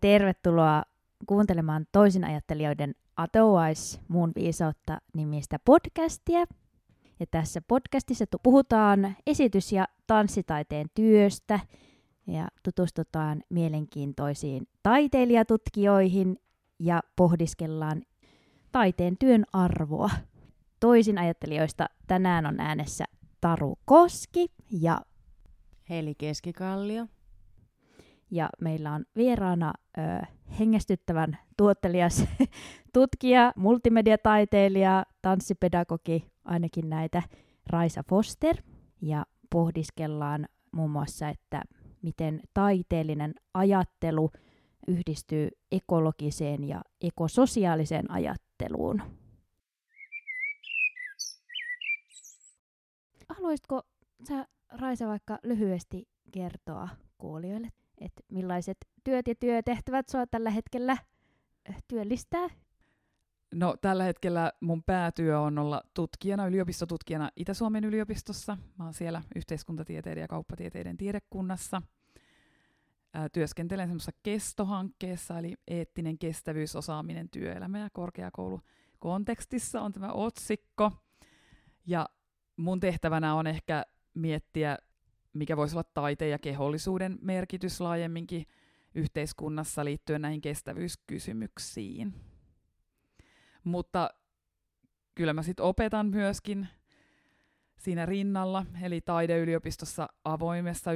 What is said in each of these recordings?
Tervetuloa kuuntelemaan toisin ajattelijoiden Otherwise muun viisautta nimistä podcastia. Ja tässä podcastissa puhutaan esitys- ja tanssitaiteen työstä ja tutustutaan mielenkiintoisiin taiteilijatutkijoihin ja pohdiskellaan taiteen työn arvoa. Toisin ajattelijoista tänään on äänessä Taru Koski ja Heli Keskikallio. Ja meillä on vieraana ö, hengästyttävän tuottelias tutkija, multimediataiteilija, tanssipedagogi, ainakin näitä Raisa Foster. Ja pohdiskellaan muun muassa, että miten taiteellinen ajattelu yhdistyy ekologiseen ja ekososiaaliseen ajatteluun. Haluaisitko sä, Raisa, vaikka lyhyesti kertoa kuulijoille, että millaiset työt ja työtehtävät sua tällä hetkellä työllistää? No tällä hetkellä mun päätyö on olla tutkijana, yliopistotutkijana Itä-Suomen yliopistossa. Mä oon siellä yhteiskuntatieteiden ja kauppatieteiden tiedekunnassa. Ää, työskentelen semmoisessa kestohankkeessa, eli eettinen kestävyys, osaaminen, työelämä ja korkeakoulu kontekstissa on tämä otsikko. Ja mun tehtävänä on ehkä miettiä, mikä voisi olla taiteen ja kehollisuuden merkitys laajemminkin yhteiskunnassa liittyen näihin kestävyyskysymyksiin. Mutta kyllä mä sitten opetan myöskin siinä rinnalla, eli taideyliopistossa avoimessa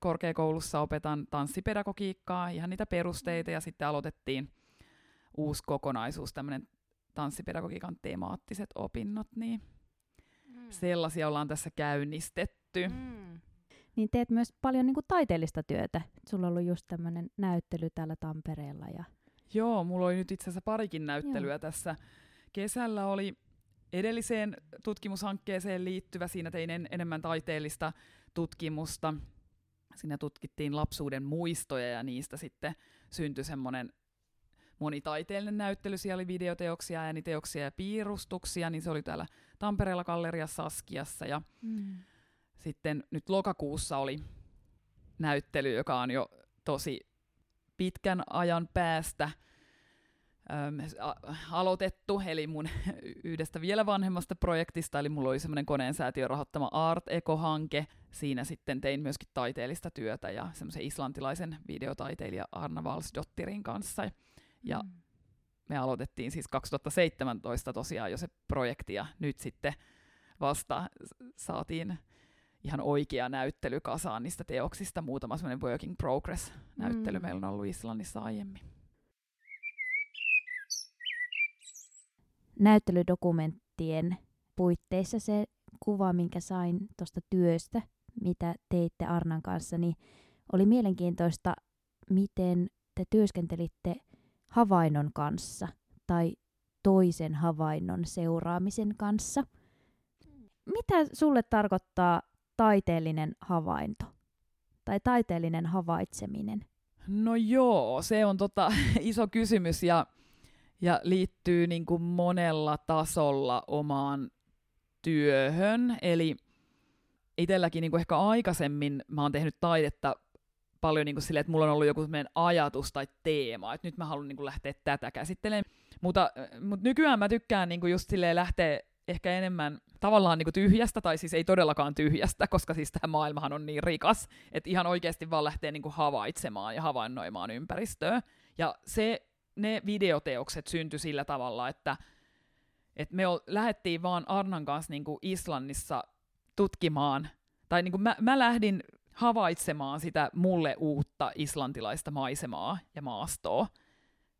korkeakoulussa opetan tanssipedagogiikkaa, ihan niitä perusteita, ja sitten aloitettiin uusi kokonaisuus, tämmöinen tanssipedagogiikan temaattiset opinnot, niin mm. sellaisia ollaan tässä käynnistetty. Mm. Niin teet myös paljon niin kuin taiteellista työtä. Sulla on ollut just tämmöinen näyttely täällä Tampereella. Ja... Joo, mulla oli nyt itse asiassa parikin näyttelyä Joo. tässä. Kesällä oli edelliseen tutkimushankkeeseen liittyvä, siinä tein en, enemmän taiteellista tutkimusta. Siinä tutkittiin lapsuuden muistoja ja niistä sitten syntyi semmoinen monitaiteellinen näyttely. Siellä oli videoteoksia, ääniteoksia ja piirustuksia, niin se oli täällä Tampereella galleriassa Askiassa. Ja mm. Sitten nyt lokakuussa oli näyttely, joka on jo tosi pitkän ajan päästä – aloitettu, eli mun yhdestä vielä vanhemmasta projektista, eli mulla oli semmoinen koneen säätiön rahoittama Art Eco-hanke. Siinä sitten tein myöskin taiteellista työtä ja semmoisen islantilaisen videotaiteilija Arna Valsdottirin kanssa. Ja mm. me aloitettiin siis 2017 tosiaan jo se projekti, ja nyt sitten vasta saatiin ihan oikea näyttely kasaan niistä teoksista. Muutama semmoinen working progress-näyttely mm. meillä on ollut Islannissa aiemmin. näyttelydokumenttien puitteissa se kuva, minkä sain tuosta työstä, mitä teitte Arnan kanssa, niin oli mielenkiintoista, miten te työskentelitte havainnon kanssa tai toisen havainnon seuraamisen kanssa. Mitä sulle tarkoittaa taiteellinen havainto tai taiteellinen havaitseminen? No joo, se on tota iso kysymys ja ja liittyy niin kuin monella tasolla omaan työhön. Eli itselläkin niin kuin ehkä aikaisemmin mä oon tehnyt taidetta paljon niin kuin silleen, että mulla on ollut joku ajatus tai teema, että nyt mä haluan niin kuin lähteä tätä käsittelemään. Mutta, mutta nykyään mä tykkään niin kuin just lähteä ehkä enemmän tavallaan niin kuin tyhjästä, tai siis ei todellakaan tyhjästä, koska siis tämä maailmahan on niin rikas, että ihan oikeasti vaan lähtee niin kuin havaitsemaan ja havainnoimaan ympäristöä. Ja se ne videoteokset syntyi sillä tavalla, että, että me lähdettiin vaan Arnan kanssa niin kuin Islannissa tutkimaan, tai niin kuin mä, mä lähdin havaitsemaan sitä mulle uutta islantilaista maisemaa ja maastoa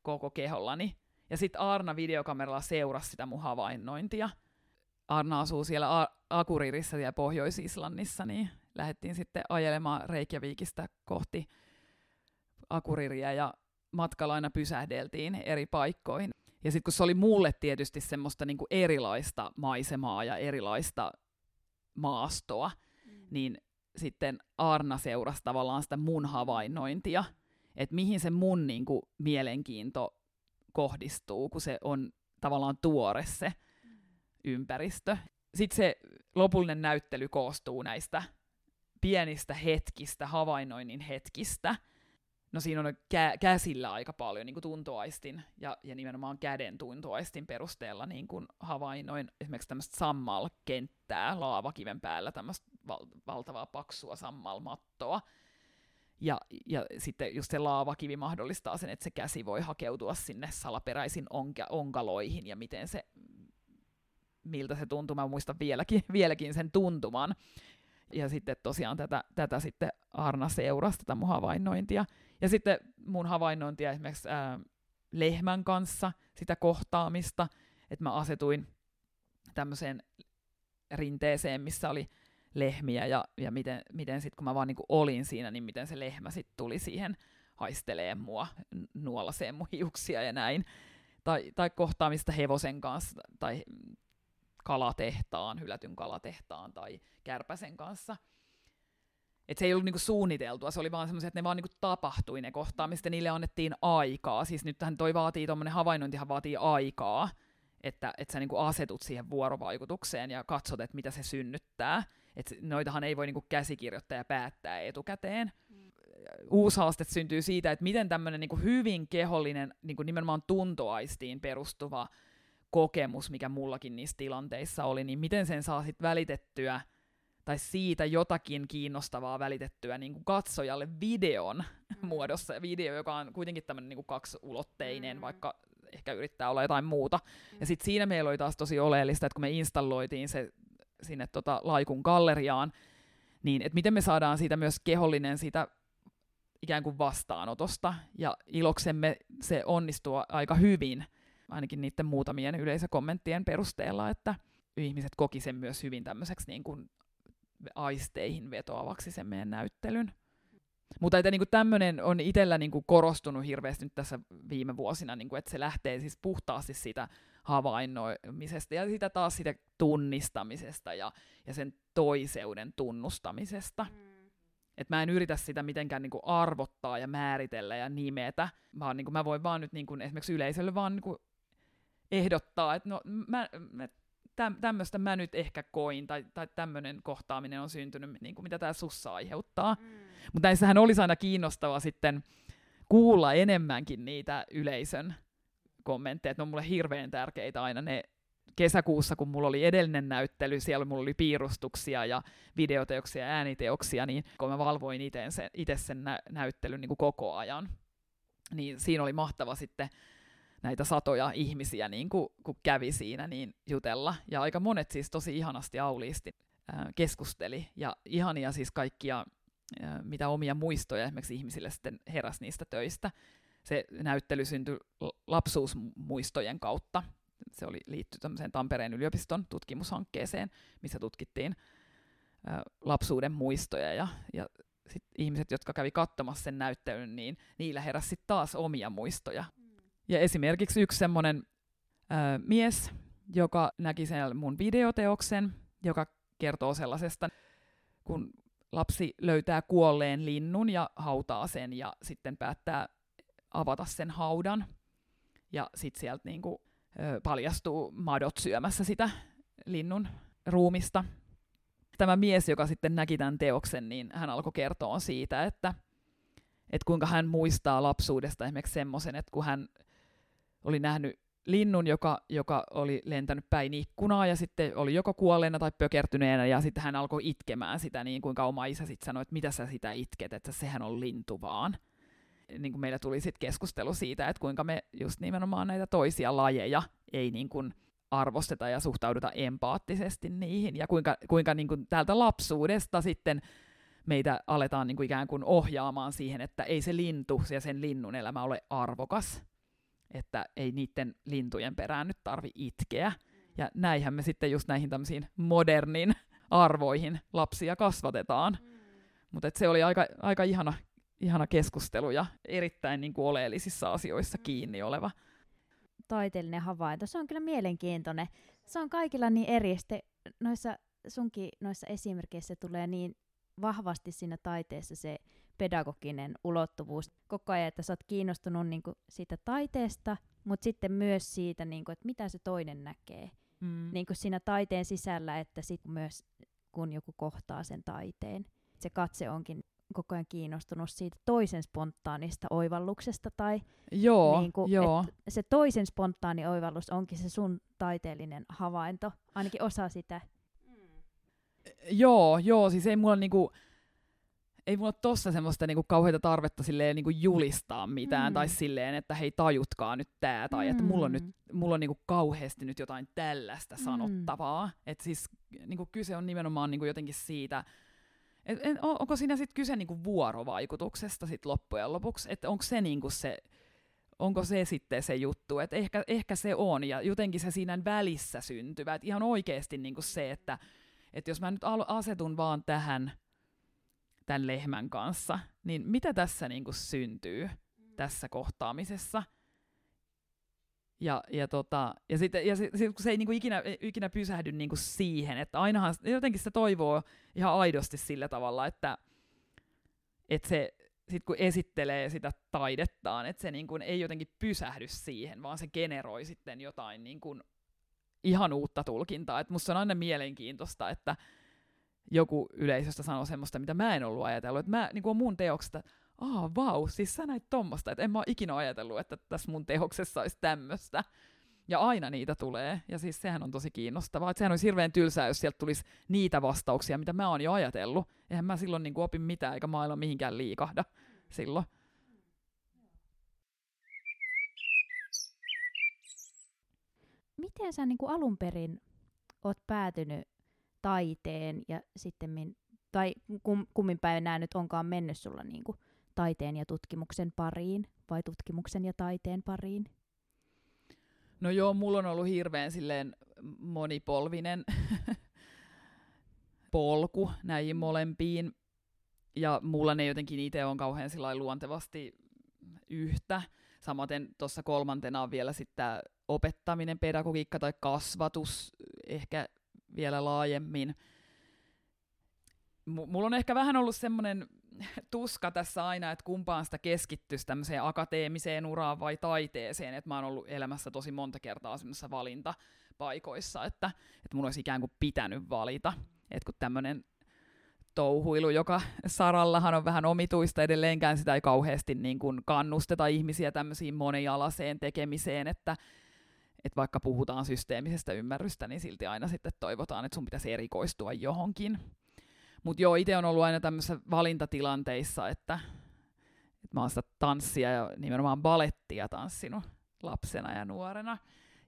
koko kehollani. Ja sitten Arna videokameralla seurasi sitä mun havainnointia. Arna asuu siellä A- Akuririssa siellä Pohjois-Islannissa, niin lähdettiin sitten ajelemaan Reykjavikista kohti Akuriria ja matkalla aina pysähdeltiin eri paikkoihin. Ja sitten kun se oli mulle tietysti semmoista niinku erilaista maisemaa ja erilaista maastoa, mm. niin sitten Arna seurasi tavallaan sitä mun havainnointia, että mihin se mun niinku mielenkiinto kohdistuu, kun se on tavallaan tuore se. Ympäristö. Sitten se lopullinen näyttely koostuu näistä pienistä hetkistä, havainnoinnin hetkistä, no siinä on kä- käsillä aika paljon niin kuin tuntoaistin ja, ja nimenomaan käden tuntoaistin perusteella niin kuin havainnoin esimerkiksi tämmöistä sammalkenttää laavakiven päällä, tämmöistä val- valtavaa paksua sammalmattoa. Ja, ja sitten just se laavakivi mahdollistaa sen, että se käsi voi hakeutua sinne salaperäisin onka- onkaloihin ja miten se, miltä se tuntuu. Mä muistan vieläkin, vieläkin sen tuntuman. Ja sitten tosiaan tätä, tätä sitten Arna seurasi, tätä mun havainnointia. Ja sitten mun havainnointia esimerkiksi ää, lehmän kanssa, sitä kohtaamista, että mä asetuin tämmöiseen rinteeseen, missä oli lehmiä ja, ja miten, miten sitten kun mä vaan niin olin siinä, niin miten se lehmä sitten tuli siihen haistelee mua, nuolaseen mun hiuksia ja näin. Tai, tai kohtaamista hevosen kanssa tai kalatehtaan, hylätyn kalatehtaan tai kärpäsen kanssa. Et se ei ollut niinku suunniteltua, se oli vaan semmoisia, että ne vaan niinku tapahtui ne kohtaamiset ja niille annettiin aikaa. Siis nythän toi vaatii, tuommoinen havainnointihan vaatii aikaa, että, että sä niinku asetut siihen vuorovaikutukseen ja katsot, että mitä se synnyttää. Et noitahan ei voi niinku käsikirjoittaja päättää etukäteen. Uusi haaste syntyy siitä, että miten tämmöinen niinku hyvin kehollinen, niinku nimenomaan tuntoaistiin perustuva kokemus, mikä mullakin niissä tilanteissa oli, niin miten sen saa sitten välitettyä tai siitä jotakin kiinnostavaa välitettyä niin kuin katsojalle videon mm. muodossa. Video, joka on kuitenkin tämmöinen niin kaksiulotteinen, mm. vaikka ehkä yrittää olla jotain muuta. Mm. Ja sitten siinä meillä oli taas tosi oleellista, että kun me installoitiin se sinne tota Laikun galleriaan, niin että miten me saadaan siitä myös kehollinen siitä ikään kuin vastaanotosta, ja iloksemme se onnistuu aika hyvin, ainakin niiden muutamien yleisökommenttien perusteella, että ihmiset koki sen myös hyvin tämmöiseksi niin kuin aisteihin vetoavaksi sen meidän näyttelyn. Mutta että niin tämmöinen on itsellä niin kuin korostunut hirveästi nyt tässä viime vuosina, niin kuin, että se lähtee siis puhtaasti sitä havainnoimisesta ja sitä taas sitä tunnistamisesta ja, ja sen toiseuden tunnustamisesta. Mm. Et mä en yritä sitä mitenkään niin kuin arvottaa ja määritellä ja nimetä, vaan niin kuin mä voin vaan nyt niin kuin esimerkiksi yleisölle vaan niin kuin ehdottaa, että no, mä, mä, tämmöistä mä nyt ehkä koin, tai, tai tämmöinen kohtaaminen on syntynyt, niin kuin mitä tämä sussa aiheuttaa. Mm. Mutta näissähän olisi aina kiinnostavaa sitten kuulla enemmänkin niitä yleisön kommentteja, että ne on mulle hirveän tärkeitä aina ne kesäkuussa, kun mulla oli edellinen näyttely, siellä mulla oli piirustuksia ja videoteoksia ja ääniteoksia, niin kun mä valvoin itse sen, sen nä- näyttelyn niin kuin koko ajan, niin siinä oli mahtava sitten näitä satoja ihmisiä, niin kuin, kun kävi siinä, niin jutella. Ja aika monet siis tosi ihanasti auliisti keskusteli. Ja ihania siis kaikkia, mitä omia muistoja esimerkiksi ihmisille sitten heräsi niistä töistä. Se näyttely syntyi lapsuusmuistojen kautta. Se oli liitty tämmöiseen Tampereen yliopiston tutkimushankkeeseen, missä tutkittiin lapsuuden muistoja ja, ja sit ihmiset, jotka kävi katsomassa sen näyttelyn, niin niillä heräsi taas omia muistoja ja esimerkiksi yksi semmoinen mies, joka näki sen mun videoteoksen, joka kertoo sellaisesta, kun lapsi löytää kuolleen linnun ja hautaa sen ja sitten päättää avata sen haudan. Ja sitten sieltä niinku, ö, paljastuu madot syömässä sitä linnun ruumista. Tämä mies, joka sitten näki tämän teoksen, niin hän alkoi kertoa siitä, että, että kuinka hän muistaa lapsuudesta esimerkiksi semmoisen, että kun hän oli nähnyt linnun, joka, joka oli lentänyt päin ikkunaa ja sitten oli joko kuolleena tai pökertyneenä ja sitten hän alkoi itkemään sitä niin kuin oma isä sitten sanoi, että mitä sä sitä itket, että sehän on lintu vaan. Niin kuin meillä tuli sitten keskustelu siitä, että kuinka me just nimenomaan näitä toisia lajeja ei niin kuin arvosteta ja suhtauduta empaattisesti niihin ja kuinka, kuinka niin kuin täältä lapsuudesta sitten meitä aletaan niin kuin ikään kuin ohjaamaan siihen, että ei se lintu ja sen linnun elämä ole arvokas, että ei niiden lintujen perään nyt tarvi itkeä. Ja näinhän me sitten just näihin tämmöisiin modernin arvoihin lapsia kasvatetaan. Mm. Mutta se oli aika, aika ihana, ihana keskustelu ja erittäin niin kuin oleellisissa asioissa mm. kiinni oleva. Taiteellinen havainto, se on kyllä mielenkiintoinen. Se on kaikilla niin eri. Sitten noissa sunkin noissa esimerkkeissä tulee niin vahvasti siinä taiteessa se pedagoginen ulottuvuus koko ajan, että sä oot kiinnostunut niin kuin siitä taiteesta, mutta sitten myös siitä, niin kuin, että mitä se toinen näkee mm. niin kuin siinä taiteen sisällä, että sit myös kun joku kohtaa sen taiteen, se katse onkin koko ajan kiinnostunut siitä toisen spontaanista oivalluksesta tai Joo, niin kuin, joo. että se toisen spontaani oivallus onkin se sun taiteellinen havainto, ainakin osa sitä. Joo, joo, siis ei mulla niinku, ei mulla ole tossa semmoista niinku kauheita tarvetta silleen niinku julistaa mitään, Mm. tai silleen, että hei tajutkaa nyt tää, tai että mulla on nyt Mm. mulla on niinku kauheasti nyt jotain tällaista Mm. sanottavaa. Että siis niinku kyse on nimenomaan niinku jotenkin siitä, et, et, on- onko siinä sitten kyse niinku vuorovaikutuksesta sit loppujen lopuksi, että onko se niinku se, onko se sitten se juttu, että ehkä, ehkä se on, ja jotenkin se siinä välissä syntyvä, että ihan oikeasti niinku se, että et jos mä nyt asetun vaan tähän tämän lehmän kanssa, niin mitä tässä niinku syntyy tässä kohtaamisessa? Ja, ja, tota, ja, sit, ja sit, kun se ei niinku ikinä, ikinä pysähdy niinku siihen, että ainahan jotenkin se toivoo ihan aidosti sillä tavalla, että, että se sit kun esittelee sitä taidettaan, että se niinku ei jotenkin pysähdy siihen, vaan se generoi sitten jotain niinku ihan uutta tulkintaa. Et musta on aina mielenkiintoista, että joku yleisöstä sanoo semmoista, mitä mä en ollut ajatellut. Että mä niin on mun teoksesta, aa vau, siis sä näit tommosta, että en mä ole ikinä ajatellut, että tässä mun teoksessa olisi tämmöistä. Ja aina niitä tulee, ja siis sehän on tosi kiinnostavaa. Että sehän olisi hirveän tylsää, jos sieltä tulisi niitä vastauksia, mitä mä oon jo ajatellut. Eihän mä silloin niin opi mitään, eikä maailma mihinkään liikahda silloin. Miten sä niin kuin alun perin oot päätynyt taiteen ja sitten, tai kum, kummin päin nämä nyt onkaan mennyt sulla niin kuin taiteen ja tutkimuksen pariin, vai tutkimuksen ja taiteen pariin? No joo, mulla on ollut hirveän silleen monipolvinen polku näihin molempiin. Ja mulla ne jotenkin itse on kauhean sillä luontevasti yhtä. Samaten tuossa kolmantena on vielä sitten opettaminen, pedagogiikka tai kasvatus ehkä vielä laajemmin. M- mulla on ehkä vähän ollut semmoinen tuska tässä aina, että kumpaan sitä keskittyisi tämmöiseen akateemiseen uraan vai taiteeseen, että mä oon ollut elämässä tosi monta kertaa semmoisissa valintapaikoissa, että, että mun olisi ikään kuin pitänyt valita, että kun tämmöinen touhuilu, joka sarallahan on vähän omituista edelleenkään, sitä ei kauheasti niin kuin kannusteta ihmisiä tämmöisiin monialaiseen tekemiseen, että, että vaikka puhutaan systeemisestä ymmärrystä, niin silti aina sitten toivotaan, että sun pitäisi erikoistua johonkin. Mutta joo, itse on ollut aina tämmöisissä valintatilanteissa, että, että mä oon sitä tanssia ja nimenomaan balettia tanssinut lapsena ja nuorena.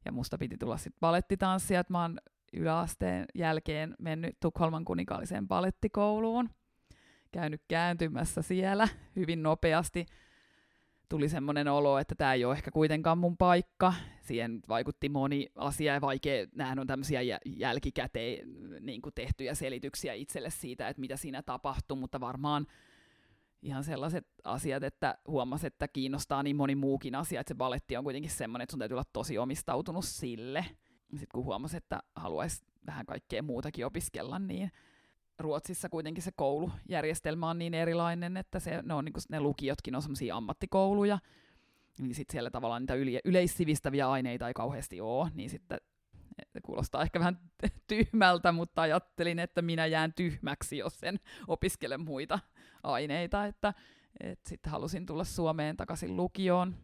Ja musta piti tulla sitten balettitanssia, että mä oon yläasteen jälkeen mennyt Tukholman kuninkaalliseen balettikouluun. Käynyt kääntymässä siellä hyvin nopeasti. Tuli semmoinen olo, että tämä ei ole ehkä kuitenkaan mun paikka. Siihen vaikutti moni asia ja vaikea, nämähän on tämmöisiä jälkikäteen niin kuin tehtyjä selityksiä itselle siitä, että mitä siinä tapahtui, mutta varmaan ihan sellaiset asiat, että huomasi, että kiinnostaa niin moni muukin asia, että se baletti on kuitenkin semmoinen, että sun täytyy olla tosi omistautunut sille. Sitten kun huomasi, että haluaisi vähän kaikkea muutakin opiskella, niin Ruotsissa kuitenkin se koulujärjestelmä on niin erilainen, että se, ne, on, niin kuin, ne lukiotkin on semmoisia ammattikouluja, niin sitten siellä tavallaan niitä yle, yleissivistäviä aineita ei kauheasti ole, niin sitten kuulostaa ehkä vähän tyhmältä, mutta ajattelin, että minä jään tyhmäksi, jos en opiskele muita aineita, että, että sitten halusin tulla Suomeen takaisin lukioon.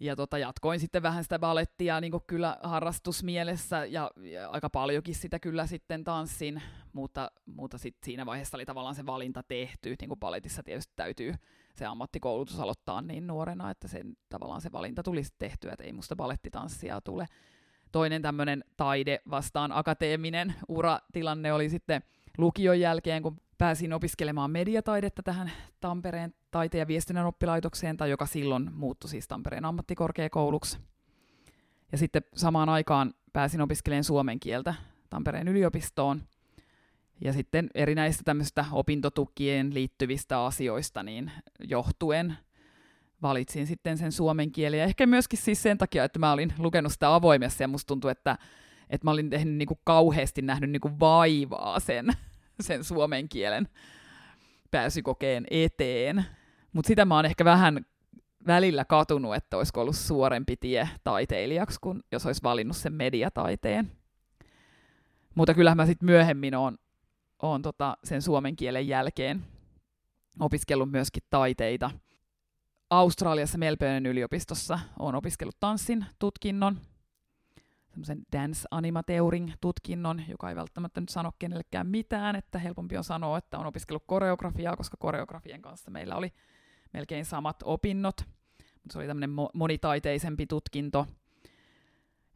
Ja tota, jatkoin sitten vähän sitä balettia niin kyllä harrastusmielessä ja, ja aika paljonkin sitä kyllä sitten tanssin, mutta, mutta sitten siinä vaiheessa oli tavallaan se valinta tehty, niin kuin baletissa tietysti täytyy se ammattikoulutus aloittaa niin nuorena, että sen, tavallaan se valinta tuli sitten tehtyä, että ei musta balettitanssia tule. Toinen tämmöinen taide vastaan akateeminen uratilanne oli sitten lukion jälkeen, kun pääsin opiskelemaan mediataidetta tähän Tampereen taiteen ja viestinnän oppilaitokseen, tai joka silloin muuttui siis Tampereen ammattikorkeakouluksi. Ja sitten samaan aikaan pääsin opiskelemaan suomen kieltä Tampereen yliopistoon. Ja sitten erinäistä tämmöistä opintotukien liittyvistä asioista niin johtuen valitsin sitten sen suomen kielen. Ja ehkä myöskin siis sen takia, että mä olin lukenut sitä avoimessa ja musta tuntui, että, että mä olin tehnyt niin kuin kauheasti nähnyt niin kuin vaivaa sen, sen suomen kielen pääsykokeen eteen. Mutta sitä mä oon ehkä vähän välillä katunut, että olisiko ollut suorempi tie taiteilijaksi, kun jos olisi valinnut sen mediataiteen. Mutta kyllähän mä sitten myöhemmin oon, oon tota sen suomen kielen jälkeen opiskellut myöskin taiteita. Australiassa Melbournen yliopistossa olen opiskellut tanssin tutkinnon, semmoisen dance animateuring tutkinnon, joka ei välttämättä nyt sano kenellekään mitään, että helpompi on sanoa, että on opiskellut koreografiaa, koska koreografien kanssa meillä oli melkein samat opinnot. Se oli tämmöinen monitaiteisempi tutkinto.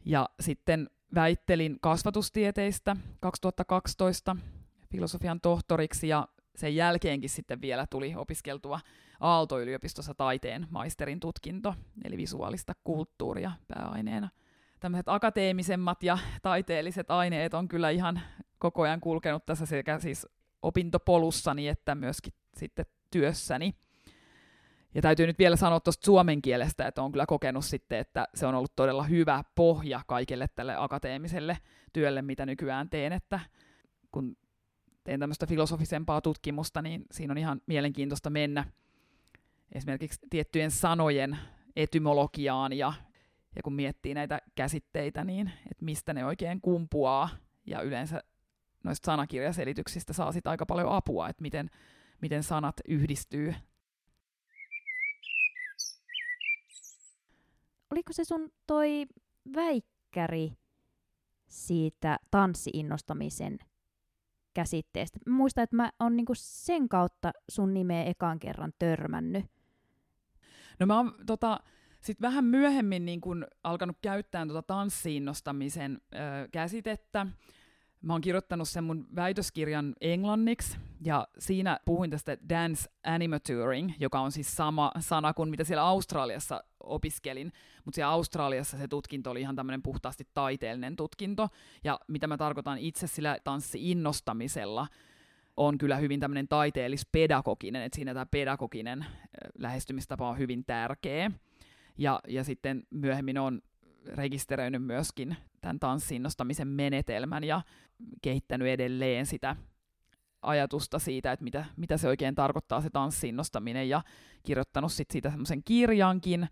Ja sitten väittelin kasvatustieteistä 2012 filosofian tohtoriksi ja sen jälkeenkin sitten vielä tuli opiskeltua Aalto-yliopistossa taiteen maisterin tutkinto, eli visuaalista kulttuuria pääaineena. Tämmöiset akateemisemmat ja taiteelliset aineet on kyllä ihan koko ajan kulkenut tässä sekä siis opintopolussani että myöskin sitten työssäni. Ja täytyy nyt vielä sanoa tuosta suomen kielestä, että on kyllä kokenut sitten, että se on ollut todella hyvä pohja kaikille tälle akateemiselle työlle, mitä nykyään teen, että kun teen tämmöistä filosofisempaa tutkimusta, niin siinä on ihan mielenkiintoista mennä esimerkiksi tiettyjen sanojen etymologiaan ja, ja kun miettii näitä käsitteitä, niin että mistä ne oikein kumpuaa ja yleensä noista sanakirjaselityksistä saa sitten aika paljon apua, että miten, miten sanat yhdistyy. Oliko se sun toi väikkäri siitä tanssiinnostamisen käsitteestä. Mä muistan, että mä oon niinku sen kautta sun nimeä ekan kerran törmännyt. No mä oon tota, sit vähän myöhemmin niin kun alkanut käyttää tota tanssiinnostamisen ö, käsitettä. Mä oon kirjoittanut sen mun väitöskirjan englanniksi, ja siinä puhuin tästä dance animaturing, joka on siis sama sana kuin mitä siellä Australiassa opiskelin, mutta siellä Australiassa se tutkinto oli ihan tämmöinen puhtaasti taiteellinen tutkinto, ja mitä mä tarkoitan itse sillä tanssi-innostamisella, on kyllä hyvin tämmöinen taiteellis-pedagoginen, että siinä tämä pedagoginen lähestymistapa on hyvin tärkeä. Ja, ja sitten myöhemmin on rekisteröinyt myöskin tämän tanssinnostamisen menetelmän ja kehittänyt edelleen sitä ajatusta siitä, että mitä, mitä se oikein tarkoittaa se tanssinnostaminen ja kirjoittanut sit siitä semmoisen kirjankin.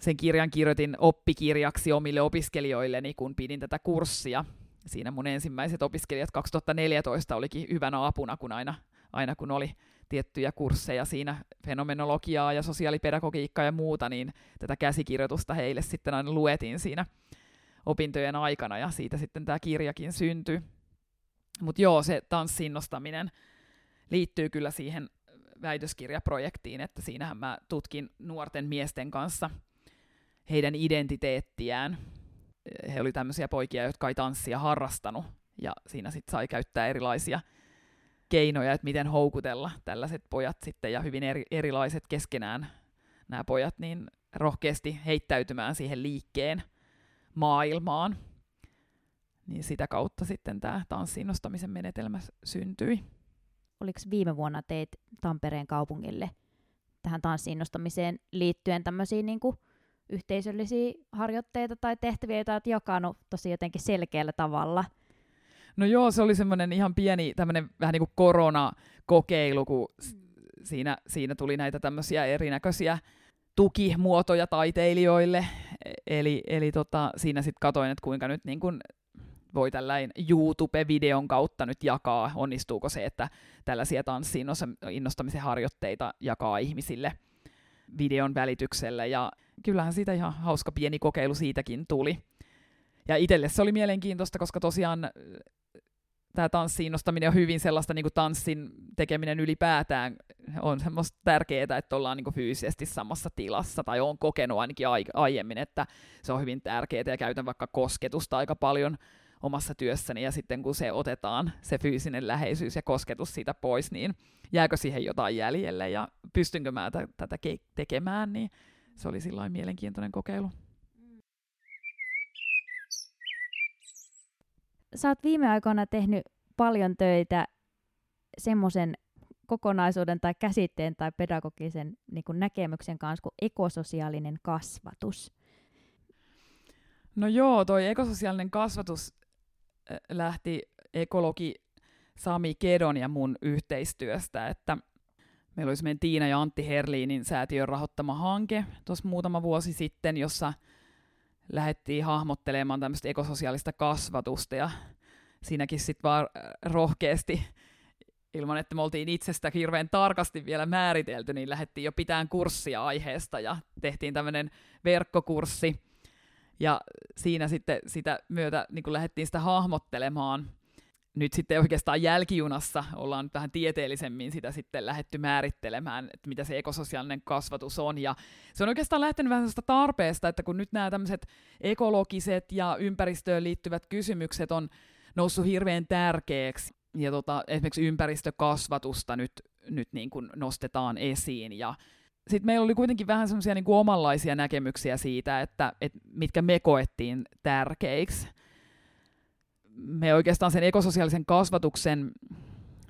Sen kirjan kirjoitin oppikirjaksi omille opiskelijoilleni, kun pidin tätä kurssia. Siinä mun ensimmäiset opiskelijat 2014 olikin hyvänä apuna, kun aina, aina kun oli tiettyjä kursseja siinä, fenomenologiaa ja sosiaalipedagogiikkaa ja muuta, niin tätä käsikirjoitusta heille sitten aina luetin siinä opintojen aikana, ja siitä sitten tämä kirjakin syntyi. Mutta joo, se tanssin nostaminen liittyy kyllä siihen väitöskirjaprojektiin, että siinähän mä tutkin nuorten miesten kanssa heidän identiteettiään. He oli tämmöisiä poikia, jotka ei tanssia harrastanut, ja siinä sitten sai käyttää erilaisia keinoja, että miten houkutella tällaiset pojat sitten, ja hyvin eri, erilaiset keskenään nämä pojat, niin rohkeasti heittäytymään siihen liikkeen maailmaan. Niin sitä kautta sitten tämä tanssinnostamisen menetelmä syntyi. Oliko viime vuonna teit Tampereen kaupungille tähän tanssinostamiseen liittyen tämmöisiä niin kuin yhteisöllisiä harjoitteita tai tehtäviä, joita olet jakanut tosi jotenkin selkeällä tavalla? No joo, se oli semmoinen ihan pieni tämmöinen vähän niin kuin koronakokeilu, kun siinä, siinä tuli näitä tämmöisiä erinäköisiä tukimuotoja taiteilijoille. E-, eli, eli tota, siinä sitten katoin, että kuinka nyt niin kun voi tällainen YouTube-videon kautta nyt jakaa, onnistuuko se, että tällaisia tanssin innostamisen harjoitteita jakaa ihmisille videon välityksellä. Ja kyllähän siitä ihan hauska pieni kokeilu siitäkin tuli. Ja itselle se oli mielenkiintoista, koska tosiaan tämä tanssin innostaminen on hyvin sellaista niin kuin tanssin tekeminen ylipäätään on semmoista tärkeää, että ollaan niin kuin fyysisesti samassa tilassa, tai on kokenut ainakin aiemmin, että se on hyvin tärkeää, ja käytän vaikka kosketusta aika paljon omassa työssäni, ja sitten kun se otetaan, se fyysinen läheisyys ja kosketus siitä pois, niin jääkö siihen jotain jäljelle, ja pystynkö mä t- tätä ke- tekemään, niin se oli sillä mielenkiintoinen kokeilu. Sä oot viime aikoina tehnyt paljon töitä semmoisen kokonaisuuden tai käsitteen tai pedagogisen niin kuin näkemyksen kanssa kuin ekososiaalinen kasvatus. No joo, toi ekososiaalinen kasvatus lähti ekologi Sami Kedon ja mun yhteistyöstä, että meillä oli Tiina ja Antti Herliinin säätiön rahoittama hanke tuossa muutama vuosi sitten, jossa lähdettiin hahmottelemaan tämmöistä ekososiaalista kasvatusta ja siinäkin sitten vaan rohkeasti ilman, että me oltiin itsestä hirveän tarkasti vielä määritelty, niin lähdettiin jo pitään kurssia aiheesta ja tehtiin tämmöinen verkkokurssi. Ja siinä sitten sitä myötä niin lähdettiin sitä hahmottelemaan. Nyt sitten oikeastaan jälkijunassa ollaan nyt vähän tieteellisemmin sitä sitten lähetty määrittelemään, että mitä se ekososiaalinen kasvatus on. Ja se on oikeastaan lähtenyt vähän sellaista tarpeesta, että kun nyt nämä tämmöiset ekologiset ja ympäristöön liittyvät kysymykset on noussut hirveän tärkeäksi, ja tota, esimerkiksi ympäristökasvatusta nyt, nyt niin kuin nostetaan esiin. Ja sitten meillä oli kuitenkin vähän semmoisia niin omanlaisia näkemyksiä siitä, että, että mitkä me koettiin tärkeiksi. Me oikeastaan sen ekososiaalisen kasvatuksen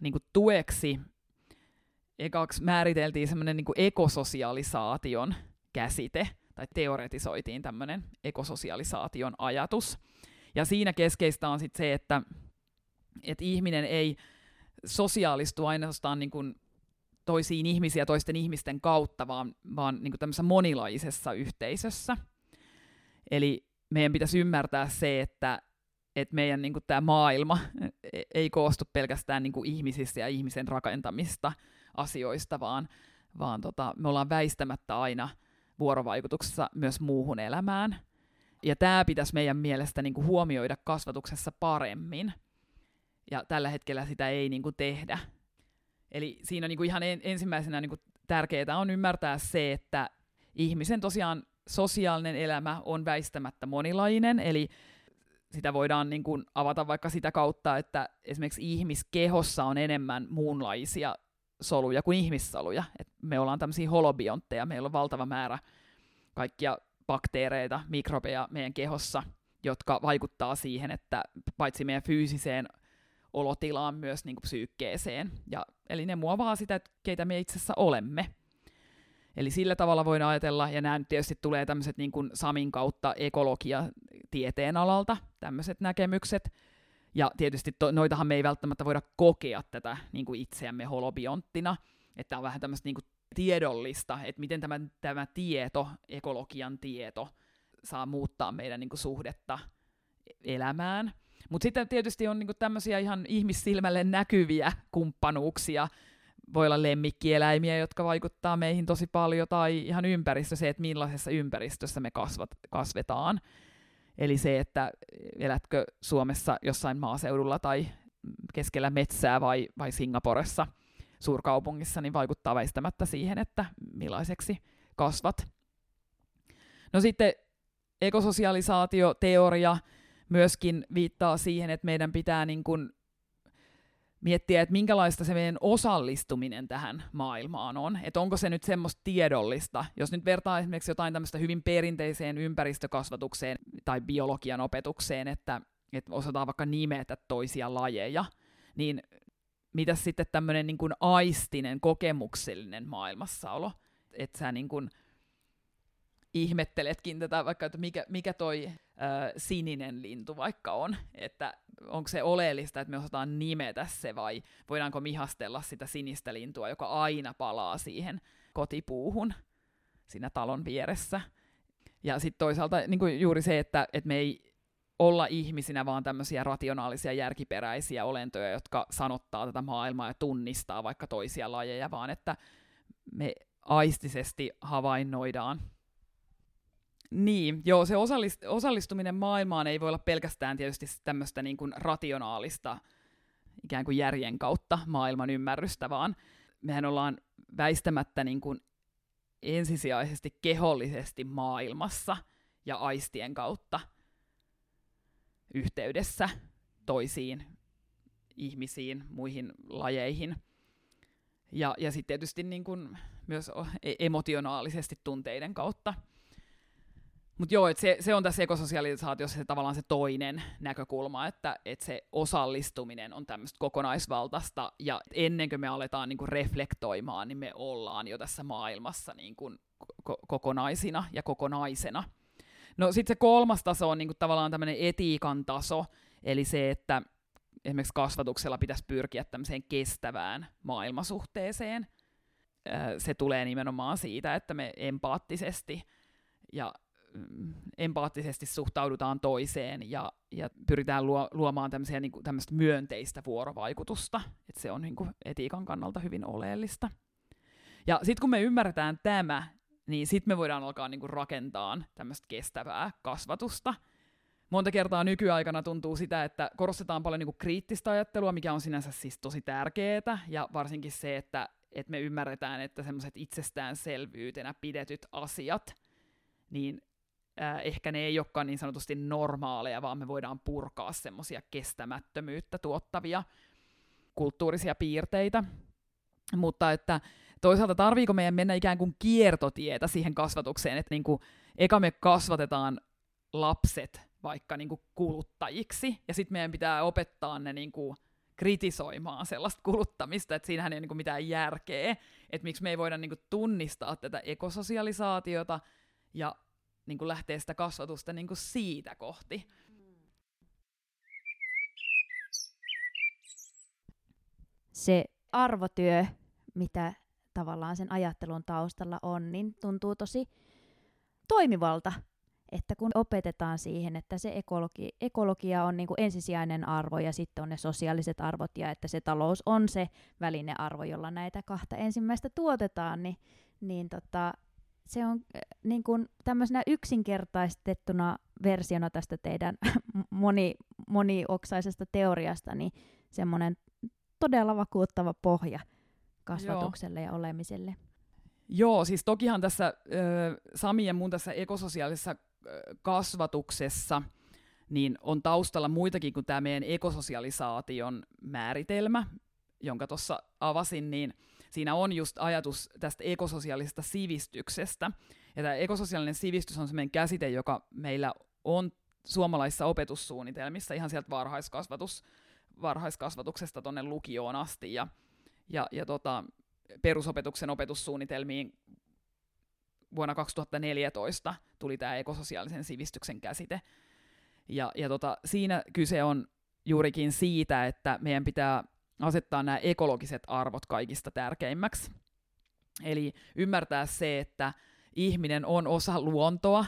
niin kuin tueksi ekaksi määriteltiin semmoinen niin ekososialisaation käsite, tai teoretisoitiin tämmöinen ekososialisaation ajatus. Ja siinä keskeistä on sitten se, että että ihminen ei sosiaalistu ainoastaan niin kuin toisiin ihmisiä toisten ihmisten kautta, vaan, vaan niin kuin tämmöisessä monilaisessa yhteisössä. Eli meidän pitäisi ymmärtää se, että, että meidän niin tämä maailma ei koostu pelkästään niin ihmisistä ja ihmisen rakentamista asioista, vaan, vaan tota, me ollaan väistämättä aina vuorovaikutuksessa myös muuhun elämään. Ja tämä pitäisi meidän mielestä niin huomioida kasvatuksessa paremmin – ja tällä hetkellä sitä ei niin tehdä. Eli siinä niin ihan en, ensimmäisenä niin tärkeää on ymmärtää se, että ihmisen tosiaan sosiaalinen elämä on väistämättä monilainen, eli sitä voidaan niin kuin avata vaikka sitä kautta, että esimerkiksi ihmiskehossa on enemmän muunlaisia soluja kuin ihmissoluja. Et me ollaan tämmöisiä holobiontteja, meillä on valtava määrä kaikkia bakteereita, mikrobeja meidän kehossa, jotka vaikuttaa siihen, että paitsi meidän fyysiseen olotilaan myös niin kuin psyykkeeseen. Ja, eli ne muovaa sitä, että keitä me itse asiassa olemme. Eli sillä tavalla voidaan ajatella, ja nämä nyt tietysti tulee tämmöiset niin kuin Samin kautta ekologia tieteen alalta, tämmöiset näkemykset. Ja tietysti to, noitahan me ei välttämättä voida kokea tätä niin kuin itseämme holobionttina, että on vähän tämmöistä niin kuin tiedollista, että miten tämä, tämä tieto, ekologian tieto, saa muuttaa meidän niin kuin suhdetta elämään. Mutta sitten tietysti on niinku tämmöisiä ihan ihmissilmälle näkyviä kumppanuuksia. Voi olla lemmikkieläimiä, jotka vaikuttaa meihin tosi paljon, tai ihan ympäristö, se, että millaisessa ympäristössä me kasvat, kasvetaan. Eli se, että elätkö Suomessa jossain maaseudulla tai keskellä metsää vai, vai Singaporessa suurkaupungissa, niin vaikuttaa väistämättä siihen, että millaiseksi kasvat. No sitten ekososialisaatioteoria, myöskin viittaa siihen, että meidän pitää niin kuin miettiä, että minkälaista se meidän osallistuminen tähän maailmaan on. Että onko se nyt semmoista tiedollista. Jos nyt vertaa esimerkiksi jotain tämmöistä hyvin perinteiseen ympäristökasvatukseen tai biologian opetukseen, että, että osataan vaikka nimetä toisia lajeja, niin mitä sitten tämmöinen niin kuin aistinen, kokemuksellinen maailmassaolo, että sä niin kuin ihmetteletkin tätä vaikka, että mikä, mikä toi ö, sininen lintu vaikka on, että onko se oleellista, että me osataan nimetä se vai voidaanko mihastella sitä sinistä lintua, joka aina palaa siihen kotipuuhun siinä talon vieressä. Ja sitten toisaalta niin kuin juuri se, että, että me ei olla ihmisinä vaan tämmöisiä rationaalisia, järkiperäisiä olentoja, jotka sanottaa tätä maailmaa ja tunnistaa vaikka toisia lajeja, vaan että me aistisesti havainnoidaan niin, joo, se osallist, osallistuminen maailmaan ei voi olla pelkästään tietysti tämmöistä niin kuin rationaalista ikään kuin järjen kautta maailman ymmärrystä, vaan mehän ollaan väistämättä niin kuin ensisijaisesti kehollisesti maailmassa ja aistien kautta yhteydessä toisiin ihmisiin, muihin lajeihin. Ja, ja sitten tietysti niin kuin myös e-, emotionaalisesti tunteiden kautta – mutta joo, se, se on tässä ekososialisaatiossa se tavallaan se toinen näkökulma, että et se osallistuminen on tämmöistä kokonaisvaltaista, ja ennen kuin me aletaan niinku reflektoimaan, niin me ollaan jo tässä maailmassa niinku ko- kokonaisina ja kokonaisena. No sitten se kolmas taso on niinku tavallaan tämmöinen etiikan taso, eli se, että esimerkiksi kasvatuksella pitäisi pyrkiä tämmöiseen kestävään maailmasuhteeseen. Se tulee nimenomaan siitä, että me empaattisesti ja empaattisesti suhtaudutaan toiseen ja, ja pyritään luo, luomaan tämmöisiä, niin kuin, tämmöistä myönteistä vuorovaikutusta. että se on niin kuin, etiikan kannalta hyvin oleellista. Ja sitten kun me ymmärretään tämä, niin sitten me voidaan alkaa niin kuin, rakentaa tämmöistä kestävää kasvatusta. Monta kertaa nykyaikana tuntuu sitä, että korostetaan paljon niin kuin, kriittistä ajattelua, mikä on sinänsä siis tosi tärkeää, ja varsinkin se, että, että me ymmärretään, että semmoiset itsestäänselvyytenä pidetyt asiat, niin äh, ehkä ne ei olekaan niin sanotusti normaaleja, vaan me voidaan purkaa semmoisia kestämättömyyttä tuottavia kulttuurisia piirteitä. Mutta että toisaalta tarviiko meidän mennä ikään kuin kiertotietä siihen kasvatukseen, että niin kuin, eka me kasvatetaan lapset vaikka niin kuin kuluttajiksi, ja sitten meidän pitää opettaa ne niin kuin kritisoimaan sellaista kuluttamista, että siinähän ei ole niin mitään järkeä, että miksi me ei voida niin kuin tunnistaa tätä ekososialisaatiota ja niin kuin lähteä sitä kasvatusta niin kuin siitä kohti. Se arvotyö, mitä tavallaan sen ajattelun taustalla on, niin tuntuu tosi toimivalta. Että kun opetetaan siihen, että se ekologi, ekologia on niin kuin ensisijainen arvo ja sitten on ne sosiaaliset arvot ja että se talous on se välinearvo, jolla näitä kahta ensimmäistä tuotetaan, niin, niin tota, se on äh, niin kuin tämmöisenä yksinkertaistettuna versiona tästä teidän moni, monioksaisesta teoriasta, niin semmoinen todella vakuuttava pohja kasvatukselle Joo. ja olemiselle. Joo, siis tokihan tässä Sami ja mun tässä ekososiaalisessa kasvatuksessa niin on taustalla muitakin kuin tämä meidän ekososialisaation määritelmä, jonka tuossa avasin, niin siinä on just ajatus tästä ekososiaalisesta sivistyksestä. Ja tämä ekososiaalinen sivistys on sellainen käsite, joka meillä on suomalaisissa opetussuunnitelmissa ihan sieltä varhaiskasvatus, varhaiskasvatuksesta tuonne lukioon asti. Ja ja, ja tota, perusopetuksen opetussuunnitelmiin vuonna 2014 tuli tämä ekososiaalisen sivistyksen käsite. Ja, ja tota, siinä kyse on juurikin siitä, että meidän pitää asettaa nämä ekologiset arvot kaikista tärkeimmäksi. Eli ymmärtää se, että ihminen on osa luontoa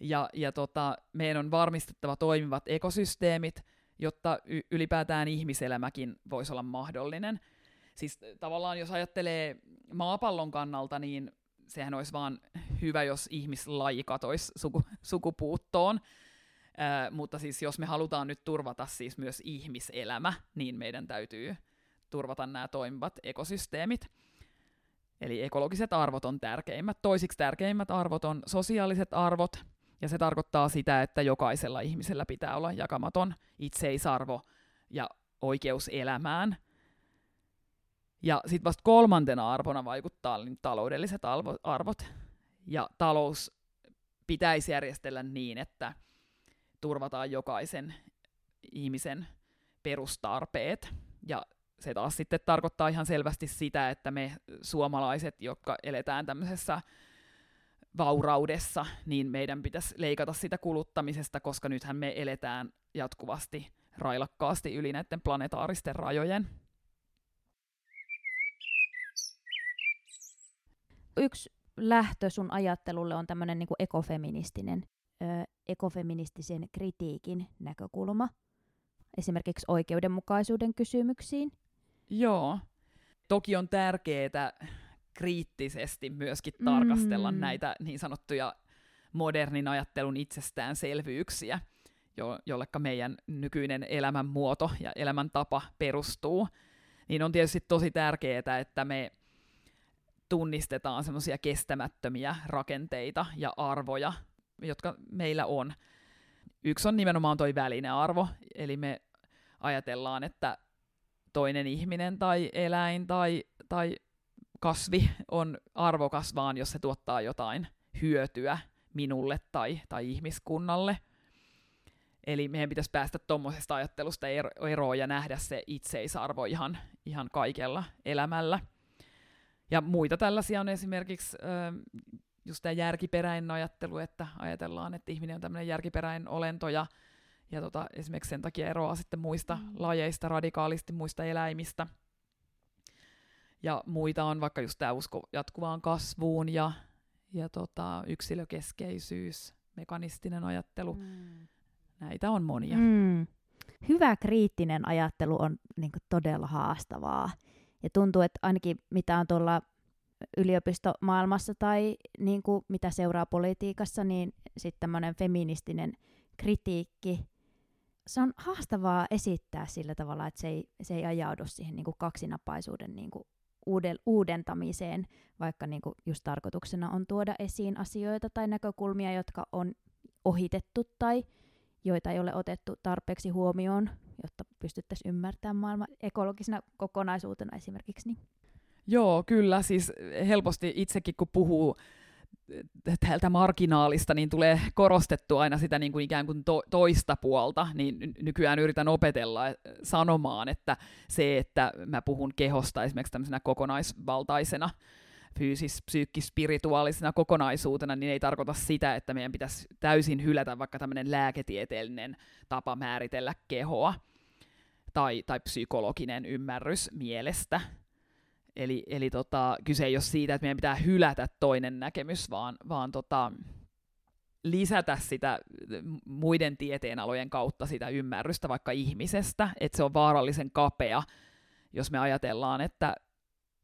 ja, ja tota, meidän on varmistettava toimivat ekosysteemit, jotta y- ylipäätään ihmiselämäkin voisi olla mahdollinen – Siis tavallaan jos ajattelee maapallon kannalta, niin sehän olisi vaan hyvä, jos ihmislaji katoisi suku, sukupuuttoon. Ää, mutta siis jos me halutaan nyt turvata siis myös ihmiselämä, niin meidän täytyy turvata nämä toimivat ekosysteemit. Eli ekologiset arvot on tärkeimmät. Toisiksi tärkeimmät arvot on sosiaaliset arvot, ja se tarkoittaa sitä, että jokaisella ihmisellä pitää olla jakamaton itseisarvo ja oikeus elämään – ja sitten vasta kolmantena arvona vaikuttaa niin taloudelliset arvot. Ja talous pitäisi järjestellä niin, että turvataan jokaisen ihmisen perustarpeet. Ja se taas sitten tarkoittaa ihan selvästi sitä, että me suomalaiset, jotka eletään tämmöisessä vauraudessa, niin meidän pitäisi leikata sitä kuluttamisesta, koska nythän me eletään jatkuvasti railakkaasti yli näiden planetaaristen rajojen. yksi lähtö sun ajattelulle on tämmöinen niin ekofeministinen, ö, ekofeministisen kritiikin näkökulma, esimerkiksi oikeudenmukaisuuden kysymyksiin. Joo. Toki on tärkeää kriittisesti myöskin tarkastella mm. näitä niin sanottuja modernin ajattelun itsestäänselvyyksiä, jo, jollekka meidän nykyinen elämänmuoto ja elämäntapa perustuu. Niin on tietysti tosi tärkeää, että me tunnistetaan semmoisia kestämättömiä rakenteita ja arvoja, jotka meillä on. Yksi on nimenomaan toi välinearvo, eli me ajatellaan, että toinen ihminen tai eläin tai, tai kasvi on arvokas vaan, jos se tuottaa jotain hyötyä minulle tai, tai ihmiskunnalle. Eli meidän pitäisi päästä tuommoisesta ajattelusta eroon ja nähdä se itseisarvo ihan, ihan kaikella elämällä. Ja muita tällaisia on esimerkiksi just tämä järkiperäinen ajattelu, että ajatellaan, että ihminen on tämmöinen järkiperäinen olento ja, ja tota, esimerkiksi sen takia eroaa sitten muista mm. lajeista radikaalisti, muista eläimistä. Ja muita on vaikka just tämä usko jatkuvaan kasvuun ja, ja tota, yksilökeskeisyys, mekanistinen ajattelu. Mm. Näitä on monia. Mm. Hyvä kriittinen ajattelu on niin kuin, todella haastavaa. Ja tuntuu, että ainakin mitä on tuolla yliopistomaailmassa tai niin kuin, mitä seuraa politiikassa, niin sitten tämmöinen feministinen kritiikki, se on haastavaa esittää sillä tavalla, että se ei, se ei ajaudu siihen niin kuin kaksinapaisuuden niin kuin uudel, uudentamiseen, vaikka niin kuin just tarkoituksena on tuoda esiin asioita tai näkökulmia, jotka on ohitettu tai joita ei ole otettu tarpeeksi huomioon, jotta pystyttäisiin ymmärtämään maailma ekologisena kokonaisuutena esimerkiksi. Niin. Joo, kyllä. Siis helposti itsekin, kun puhuu täältä marginaalista, niin tulee korostettu aina sitä niin kuin ikään kuin to- toista puolta, niin nykyään yritän opetella eh, sanomaan, että se, että mä puhun kehosta esimerkiksi tämmöisenä kokonaisvaltaisena fyysis, psyykkis, spirituaalisena kokonaisuutena, niin ei tarkoita sitä, että meidän pitäisi täysin hylätä vaikka tämmöinen lääketieteellinen tapa määritellä kehoa tai, tai psykologinen ymmärrys mielestä. Eli, eli tota, kyse ei ole siitä, että meidän pitää hylätä toinen näkemys, vaan, vaan tota, lisätä sitä muiden tieteenalojen kautta sitä ymmärrystä vaikka ihmisestä, että se on vaarallisen kapea, jos me ajatellaan, että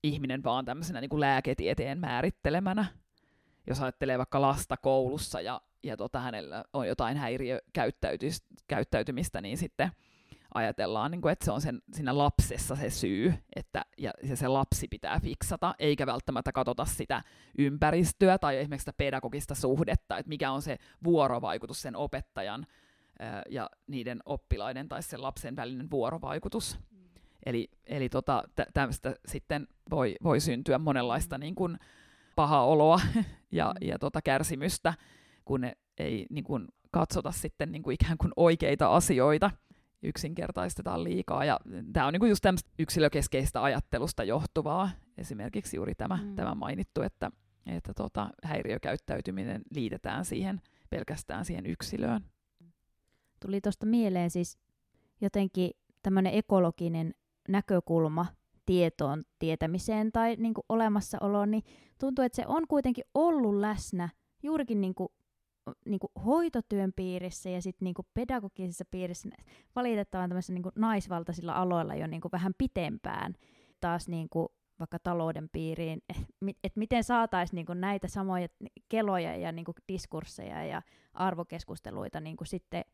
ihminen vaan tämmöisenä niin kuin lääketieteen määrittelemänä. Jos ajattelee vaikka lasta koulussa ja, ja tota, hänellä on jotain häiriökäyttäytymistä, niin sitten ajatellaan, niin kuin, että se on sen, siinä lapsessa se syy, että, ja, ja se lapsi pitää fiksata, eikä välttämättä katsota sitä ympäristöä tai esimerkiksi sitä pedagogista suhdetta, että mikä on se vuorovaikutus sen opettajan ää, ja niiden oppilaiden tai sen lapsen välinen vuorovaikutus. Mm. Eli, eli tota, tämmöistä sitten voi, voi syntyä monenlaista mm. niin kuin, pahaa oloa ja, mm. ja tota, kärsimystä, kun ne ei niin kuin, katsota sitten niin kuin ikään kuin oikeita asioita yksinkertaistetaan liikaa. Ja tämä on niinku just tämmöistä yksilökeskeistä ajattelusta johtuvaa. Esimerkiksi juuri tämä, mm. tämä mainittu, että, että tota, häiriökäyttäytyminen liitetään siihen pelkästään siihen yksilöön. Tuli tuosta mieleen siis jotenkin tämmöinen ekologinen näkökulma tietoon tietämiseen tai niin kuin olemassaoloon, niin tuntuu, että se on kuitenkin ollut läsnä juurikin niin kuin niin kuin hoitotyön piirissä ja sitten niin kuin pedagogisessa piirissä valitettavan niin kuin naisvaltaisilla aloilla jo niin kuin vähän pitempään taas niin kuin vaikka talouden piiriin, että et miten saataisiin niinku näitä samoja keloja ja niinku diskursseja ja arvokeskusteluita niinku sitten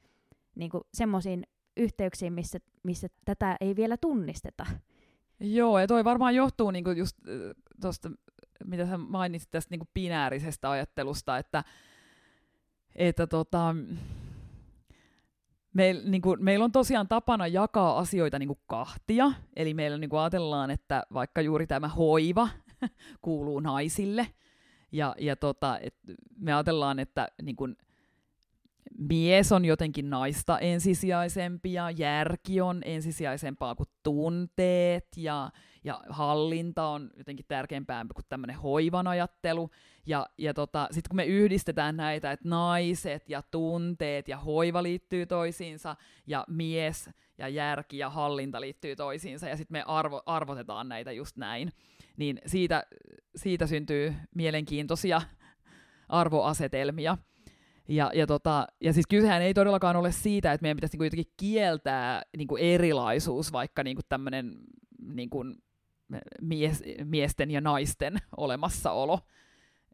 niinku semmoisiin yhteyksiin, missä, missä tätä ei vielä tunnisteta. Joo, ja toi varmaan johtuu niinku just tuosta, mitä sä mainitsit tästä niinku binäärisestä ajattelusta, että että tota, meil, niin meillä on tosiaan tapana jakaa asioita niin kahtia, eli meillä niin ajatellaan, että vaikka juuri tämä hoiva kuuluu naisille, ja, ja tota, et me ajatellaan, että niin kuin, mies on jotenkin naista ensisijaisempi ja järki on ensisijaisempaa kuin tunteet. Ja, ja hallinta on jotenkin tärkeämpää kuin tämmöinen hoivan ajattelu. Ja, ja tota, sitten kun me yhdistetään näitä, että naiset ja tunteet ja hoiva liittyy toisiinsa ja mies ja järki ja hallinta liittyy toisiinsa ja sitten me arvo, arvotetaan näitä just näin, niin siitä, siitä syntyy mielenkiintoisia arvoasetelmia. Ja, ja, tota, ja siis kysehän ei todellakaan ole siitä, että meidän pitäisi niinku jotenkin kieltää niinku erilaisuus, vaikka niinku tämmöinen niinku mies, miesten ja naisten olemassaolo.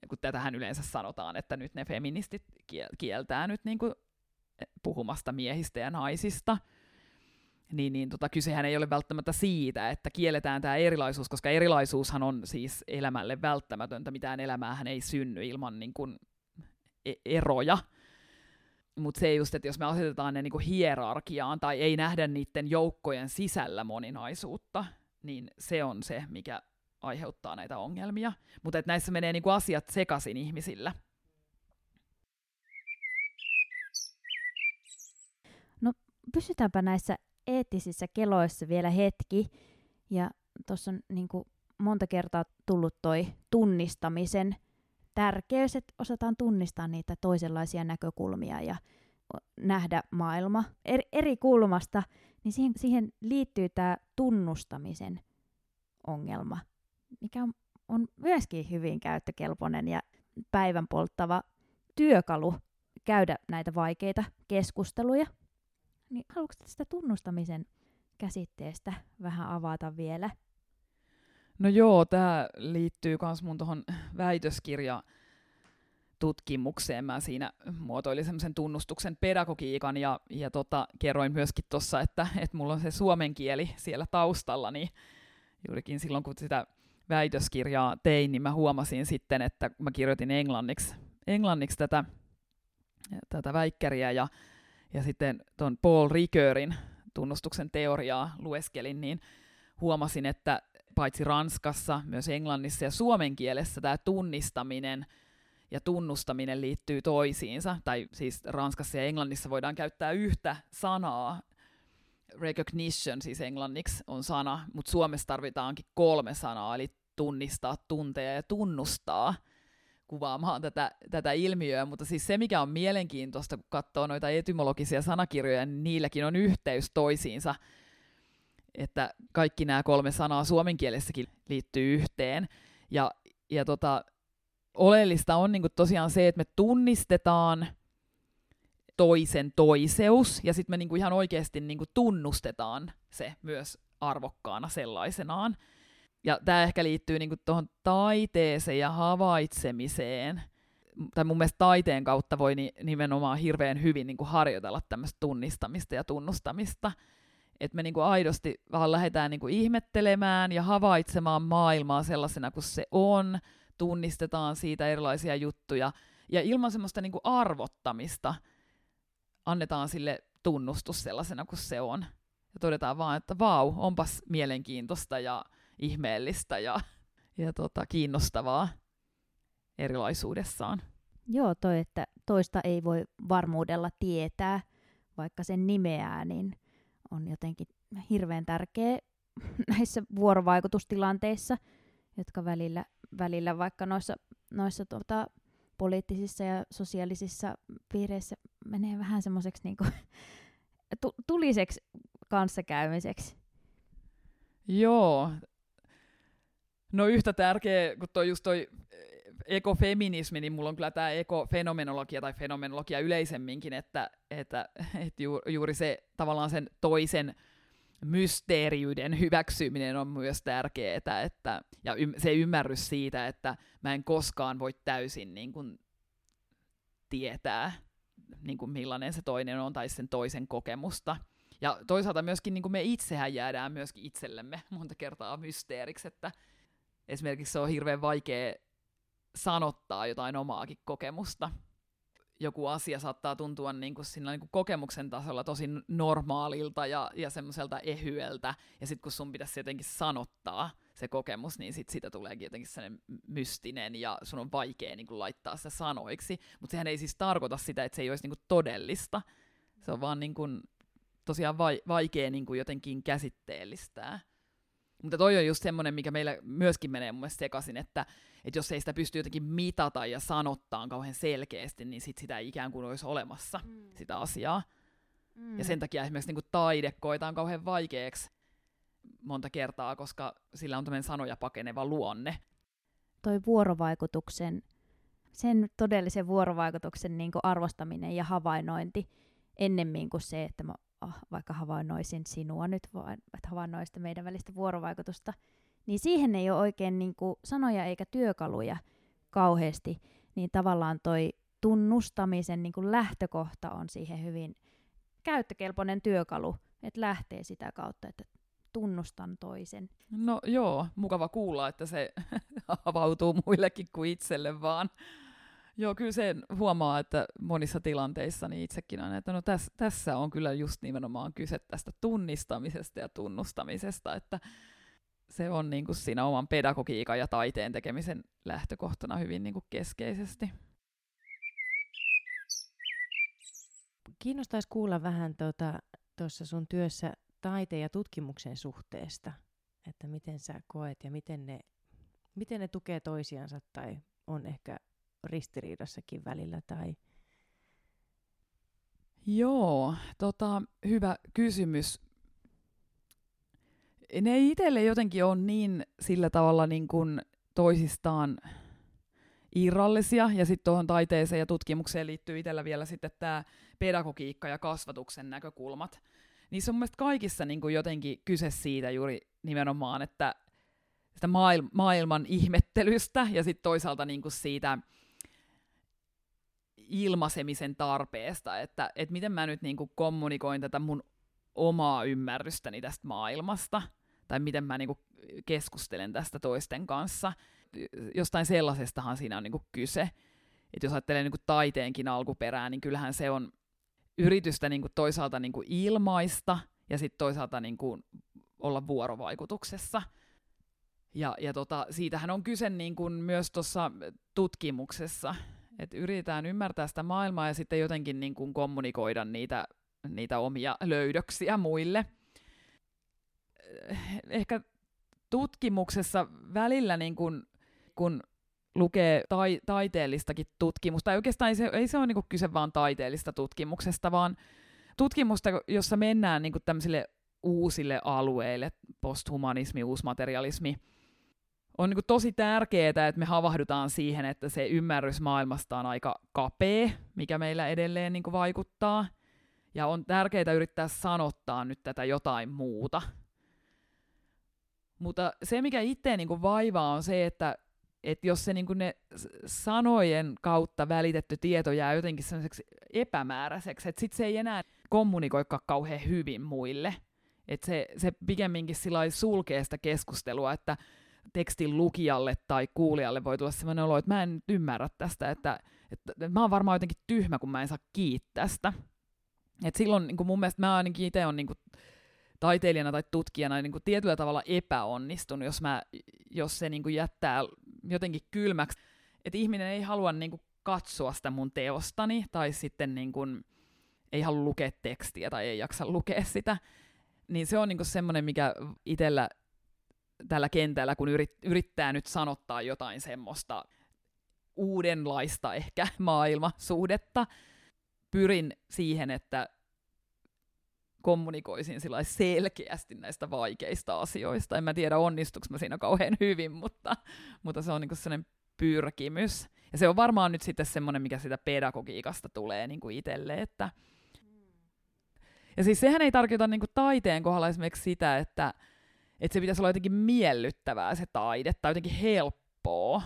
Kun tätähän yleensä sanotaan, että nyt ne feministit kieltää nyt niinku puhumasta miehistä ja naisista. Niin, niin tota, kysehän ei ole välttämättä siitä, että kielletään tämä erilaisuus, koska erilaisuushan on siis elämälle välttämätöntä. Mitään elämäähän ei synny ilman niin kuin, E- eroja. Mutta se just, että jos me asetetaan ne niinku hierarkiaan tai ei nähdä niiden joukkojen sisällä moninaisuutta, niin se on se, mikä aiheuttaa näitä ongelmia. Mutta näissä menee niinku asiat sekaisin ihmisillä. No pysytäänpä näissä eettisissä keloissa vielä hetki. Ja tuossa on niinku monta kertaa tullut toi tunnistamisen tärkeys, että osataan tunnistaa niitä toisenlaisia näkökulmia ja nähdä maailma eri, eri kulmasta, niin siihen, siihen liittyy tämä tunnustamisen ongelma, mikä on, on myöskin hyvin käyttökelpoinen ja päivän polttava työkalu käydä näitä vaikeita keskusteluja. Niin haluatko tästä tunnustamisen käsitteestä vähän avata vielä? No joo, tämä liittyy myös mun tuohon väitöskirja tutkimukseen. Mä siinä muotoilin semmoisen tunnustuksen pedagogiikan ja, ja tota, kerroin myöskin tuossa, että, että mulla on se suomen kieli siellä taustalla, niin juurikin silloin kun sitä väitöskirjaa tein, niin mä huomasin sitten, että mä kirjoitin englanniksi, englanniksi tätä, tätä väikkäriä ja, ja sitten tuon Paul Ricoeurin tunnustuksen teoriaa lueskelin, niin huomasin, että paitsi Ranskassa, myös englannissa ja suomen kielessä tämä tunnistaminen ja tunnustaminen liittyy toisiinsa. Tai siis Ranskassa ja Englannissa voidaan käyttää yhtä sanaa. Recognition siis englanniksi on sana, mutta Suomessa tarvitaankin kolme sanaa, eli tunnistaa, tuntea ja tunnustaa kuvaamaan tätä, tätä ilmiöä, mutta siis se, mikä on mielenkiintoista, kun katsoo noita etymologisia sanakirjoja, niin niilläkin on yhteys toisiinsa, että kaikki nämä kolme sanaa suomen kielessäkin liittyy yhteen. Ja, ja tota, oleellista on niin tosiaan se, että me tunnistetaan toisen toiseus, ja sitten me niin ihan oikeasti niin tunnustetaan se myös arvokkaana sellaisenaan. Ja tämä ehkä liittyy niinku tuohon taiteeseen ja havaitsemiseen. Tai mun mielestä taiteen kautta voi ni- nimenomaan hirveän hyvin niinku harjoitella tämmöistä tunnistamista ja tunnustamista. Että me niinku aidosti vaan lähdetään niinku ihmettelemään ja havaitsemaan maailmaa sellaisena kuin se on, tunnistetaan siitä erilaisia juttuja, ja ilman semmoista niinku arvottamista annetaan sille tunnustus sellaisena kuin se on. Ja todetaan vaan, että vau, onpas mielenkiintoista ja ihmeellistä ja, ja tota, kiinnostavaa erilaisuudessaan. Joo, toi, että toista ei voi varmuudella tietää, vaikka sen nimeää, niin on jotenkin hirveän tärkeä näissä vuorovaikutustilanteissa, jotka välillä, välillä vaikka noissa, noissa tota, poliittisissa ja sosiaalisissa piireissä menee vähän semmoiseksi niinku, tuliseksi kanssakäymiseksi. Joo, No yhtä tärkeä, kun toi just toi eh, ekofeminismi, niin mulla on kyllä tämä ekofenomenologia tai fenomenologia yleisemminkin, että, että, että ju, juuri se tavallaan sen toisen mysteeriyden hyväksyminen on myös tärkeää, että, ja y, se ymmärrys siitä, että mä en koskaan voi täysin niin kuin, tietää, niin kuin millainen se toinen on tai sen toisen kokemusta. Ja toisaalta myöskin niin kuin me itsehän jäädään myöskin itsellemme monta kertaa mysteeriksi, että esimerkiksi se on hirveän vaikea sanottaa jotain omaakin kokemusta. Joku asia saattaa tuntua niin kuin siinä niin kuin kokemuksen tasolla tosi normaalilta ja, ja semmoiselta ehyeltä, ja sitten kun sun pitäisi jotenkin sanottaa se kokemus, niin sit siitä tuleekin jotenkin sellainen mystinen, ja sun on vaikea niin kuin laittaa se sanoiksi. Mutta sehän ei siis tarkoita sitä, että se ei olisi niin kuin todellista. Se on vaan niin kuin, tosiaan vai, vaikea niin kuin jotenkin käsitteellistää. Mutta toi on just semmoinen, mikä meillä myöskin menee mun mielestä sekaisin, että, että jos ei sitä pysty jotenkin mitata ja sanottaa kauhean selkeästi, niin sit sitä ei ikään kuin olisi olemassa, mm. sitä asiaa. Mm. Ja sen takia esimerkiksi niin taide koetaan kauhean vaikeaksi monta kertaa, koska sillä on tämmöinen sanoja pakeneva luonne. Toi vuorovaikutuksen, sen todellisen vuorovaikutuksen niin arvostaminen ja havainnointi ennemmin kuin se, että mä vaikka havainnoisin sinua nyt, vaan että havainnoista meidän välistä vuorovaikutusta, niin siihen ei ole oikein niin kuin sanoja eikä työkaluja kauheasti, niin tavallaan toi tunnustamisen niin kuin lähtökohta on siihen hyvin käyttökelpoinen työkalu, että lähtee sitä kautta, että tunnustan toisen. No joo, mukava kuulla, että se avautuu muillekin kuin itselle vaan. Joo, kyllä sen huomaa, että monissa tilanteissa niin itsekin on, että no täs, tässä on kyllä just nimenomaan kyse tästä tunnistamisesta ja tunnustamisesta, että se on niin kuin siinä oman pedagogiikan ja taiteen tekemisen lähtökohtana hyvin niin kuin keskeisesti. Kiinnostaisi kuulla vähän tuossa tota, sun työssä taiteen ja tutkimuksen suhteesta, että miten sä koet ja miten ne, miten ne tukee toisiansa tai on ehkä ristiriidassakin välillä? Tai... Joo, tota, hyvä kysymys. Ne itselle jotenkin on niin sillä tavalla niin kuin toisistaan irrallisia, ja sitten tuohon taiteeseen ja tutkimukseen liittyy itsellä vielä sitten tämä pedagogiikka ja kasvatuksen näkökulmat. Niissä on mun kaikissa niin kuin jotenkin kyse siitä juuri nimenomaan, että sitä maail- maailman ihmettelystä ja sitten toisaalta niin kuin siitä ilmaisemisen tarpeesta, että, että miten mä nyt niin kuin kommunikoin tätä mun omaa ymmärrystäni tästä maailmasta, tai miten mä niin kuin keskustelen tästä toisten kanssa. Jostain sellaisestahan siinä on niin kuin kyse. että jos ajattelee niin kuin taiteenkin alkuperää, niin kyllähän se on yritystä niin kuin toisaalta niin kuin ilmaista ja sitten toisaalta niin kuin olla vuorovaikutuksessa. Ja, ja tota, siitähän on kyse niin kuin myös tuossa tutkimuksessa, että yritetään ymmärtää sitä maailmaa ja sitten jotenkin niin kuin kommunikoida niitä, niitä omia löydöksiä muille. Ehkä tutkimuksessa välillä, niin kun, kun lukee tai, taiteellistakin tutkimusta, tai oikeastaan ei se, ei se ole niin kyse vain taiteellista tutkimuksesta, vaan tutkimusta, jossa mennään niin tämmöisille uusille alueille, posthumanismi, uusmaterialismi, on niin tosi tärkeää, että me havahdutaan siihen, että se ymmärrys maailmasta on aika kapea, mikä meillä edelleen niin vaikuttaa. Ja on tärkeää yrittää sanottaa nyt tätä jotain muuta. Mutta se, mikä itse niin vaivaa, on se, että, että jos se niin ne sanojen kautta välitetty tieto jää jotenkin sellaiseksi epämääräiseksi, että sitten se ei enää kommunikoikaan kauhean hyvin muille. Että se, se pikemminkin sulkee sitä keskustelua, että tekstin lukijalle tai kuulijalle voi tulla sellainen olo, että mä en ymmärrä tästä, että, että, että mä oon varmaan jotenkin tyhmä, kun mä en saa kiittää tästä. Et silloin niin mun mielestä mä ainakin itse on niin taiteilijana tai tutkijana niin tietyllä tavalla epäonnistunut, jos, mä, jos se niin jättää jotenkin kylmäksi. Että ihminen ei halua niin katsoa sitä mun teostani, tai sitten niin kuin, ei halua lukea tekstiä tai ei jaksa lukea sitä. Niin se on niin semmoinen, mikä itsellä tällä kentällä, kun yrit, yrittää nyt sanottaa jotain semmoista uudenlaista ehkä maailmasuhdetta, pyrin siihen, että kommunikoisin selkeästi näistä vaikeista asioista. En mä tiedä, onnistuuko mä siinä kauhean hyvin, mutta, mutta se on niinku sellainen pyrkimys. Ja se on varmaan nyt sitten semmoinen, mikä sitä pedagogiikasta tulee niinku itselle, että ja siis sehän ei tarkoita niinku taiteen kohdalla esimerkiksi sitä, että, että se pitäisi olla jotenkin miellyttävää se taide, tai jotenkin helppoa.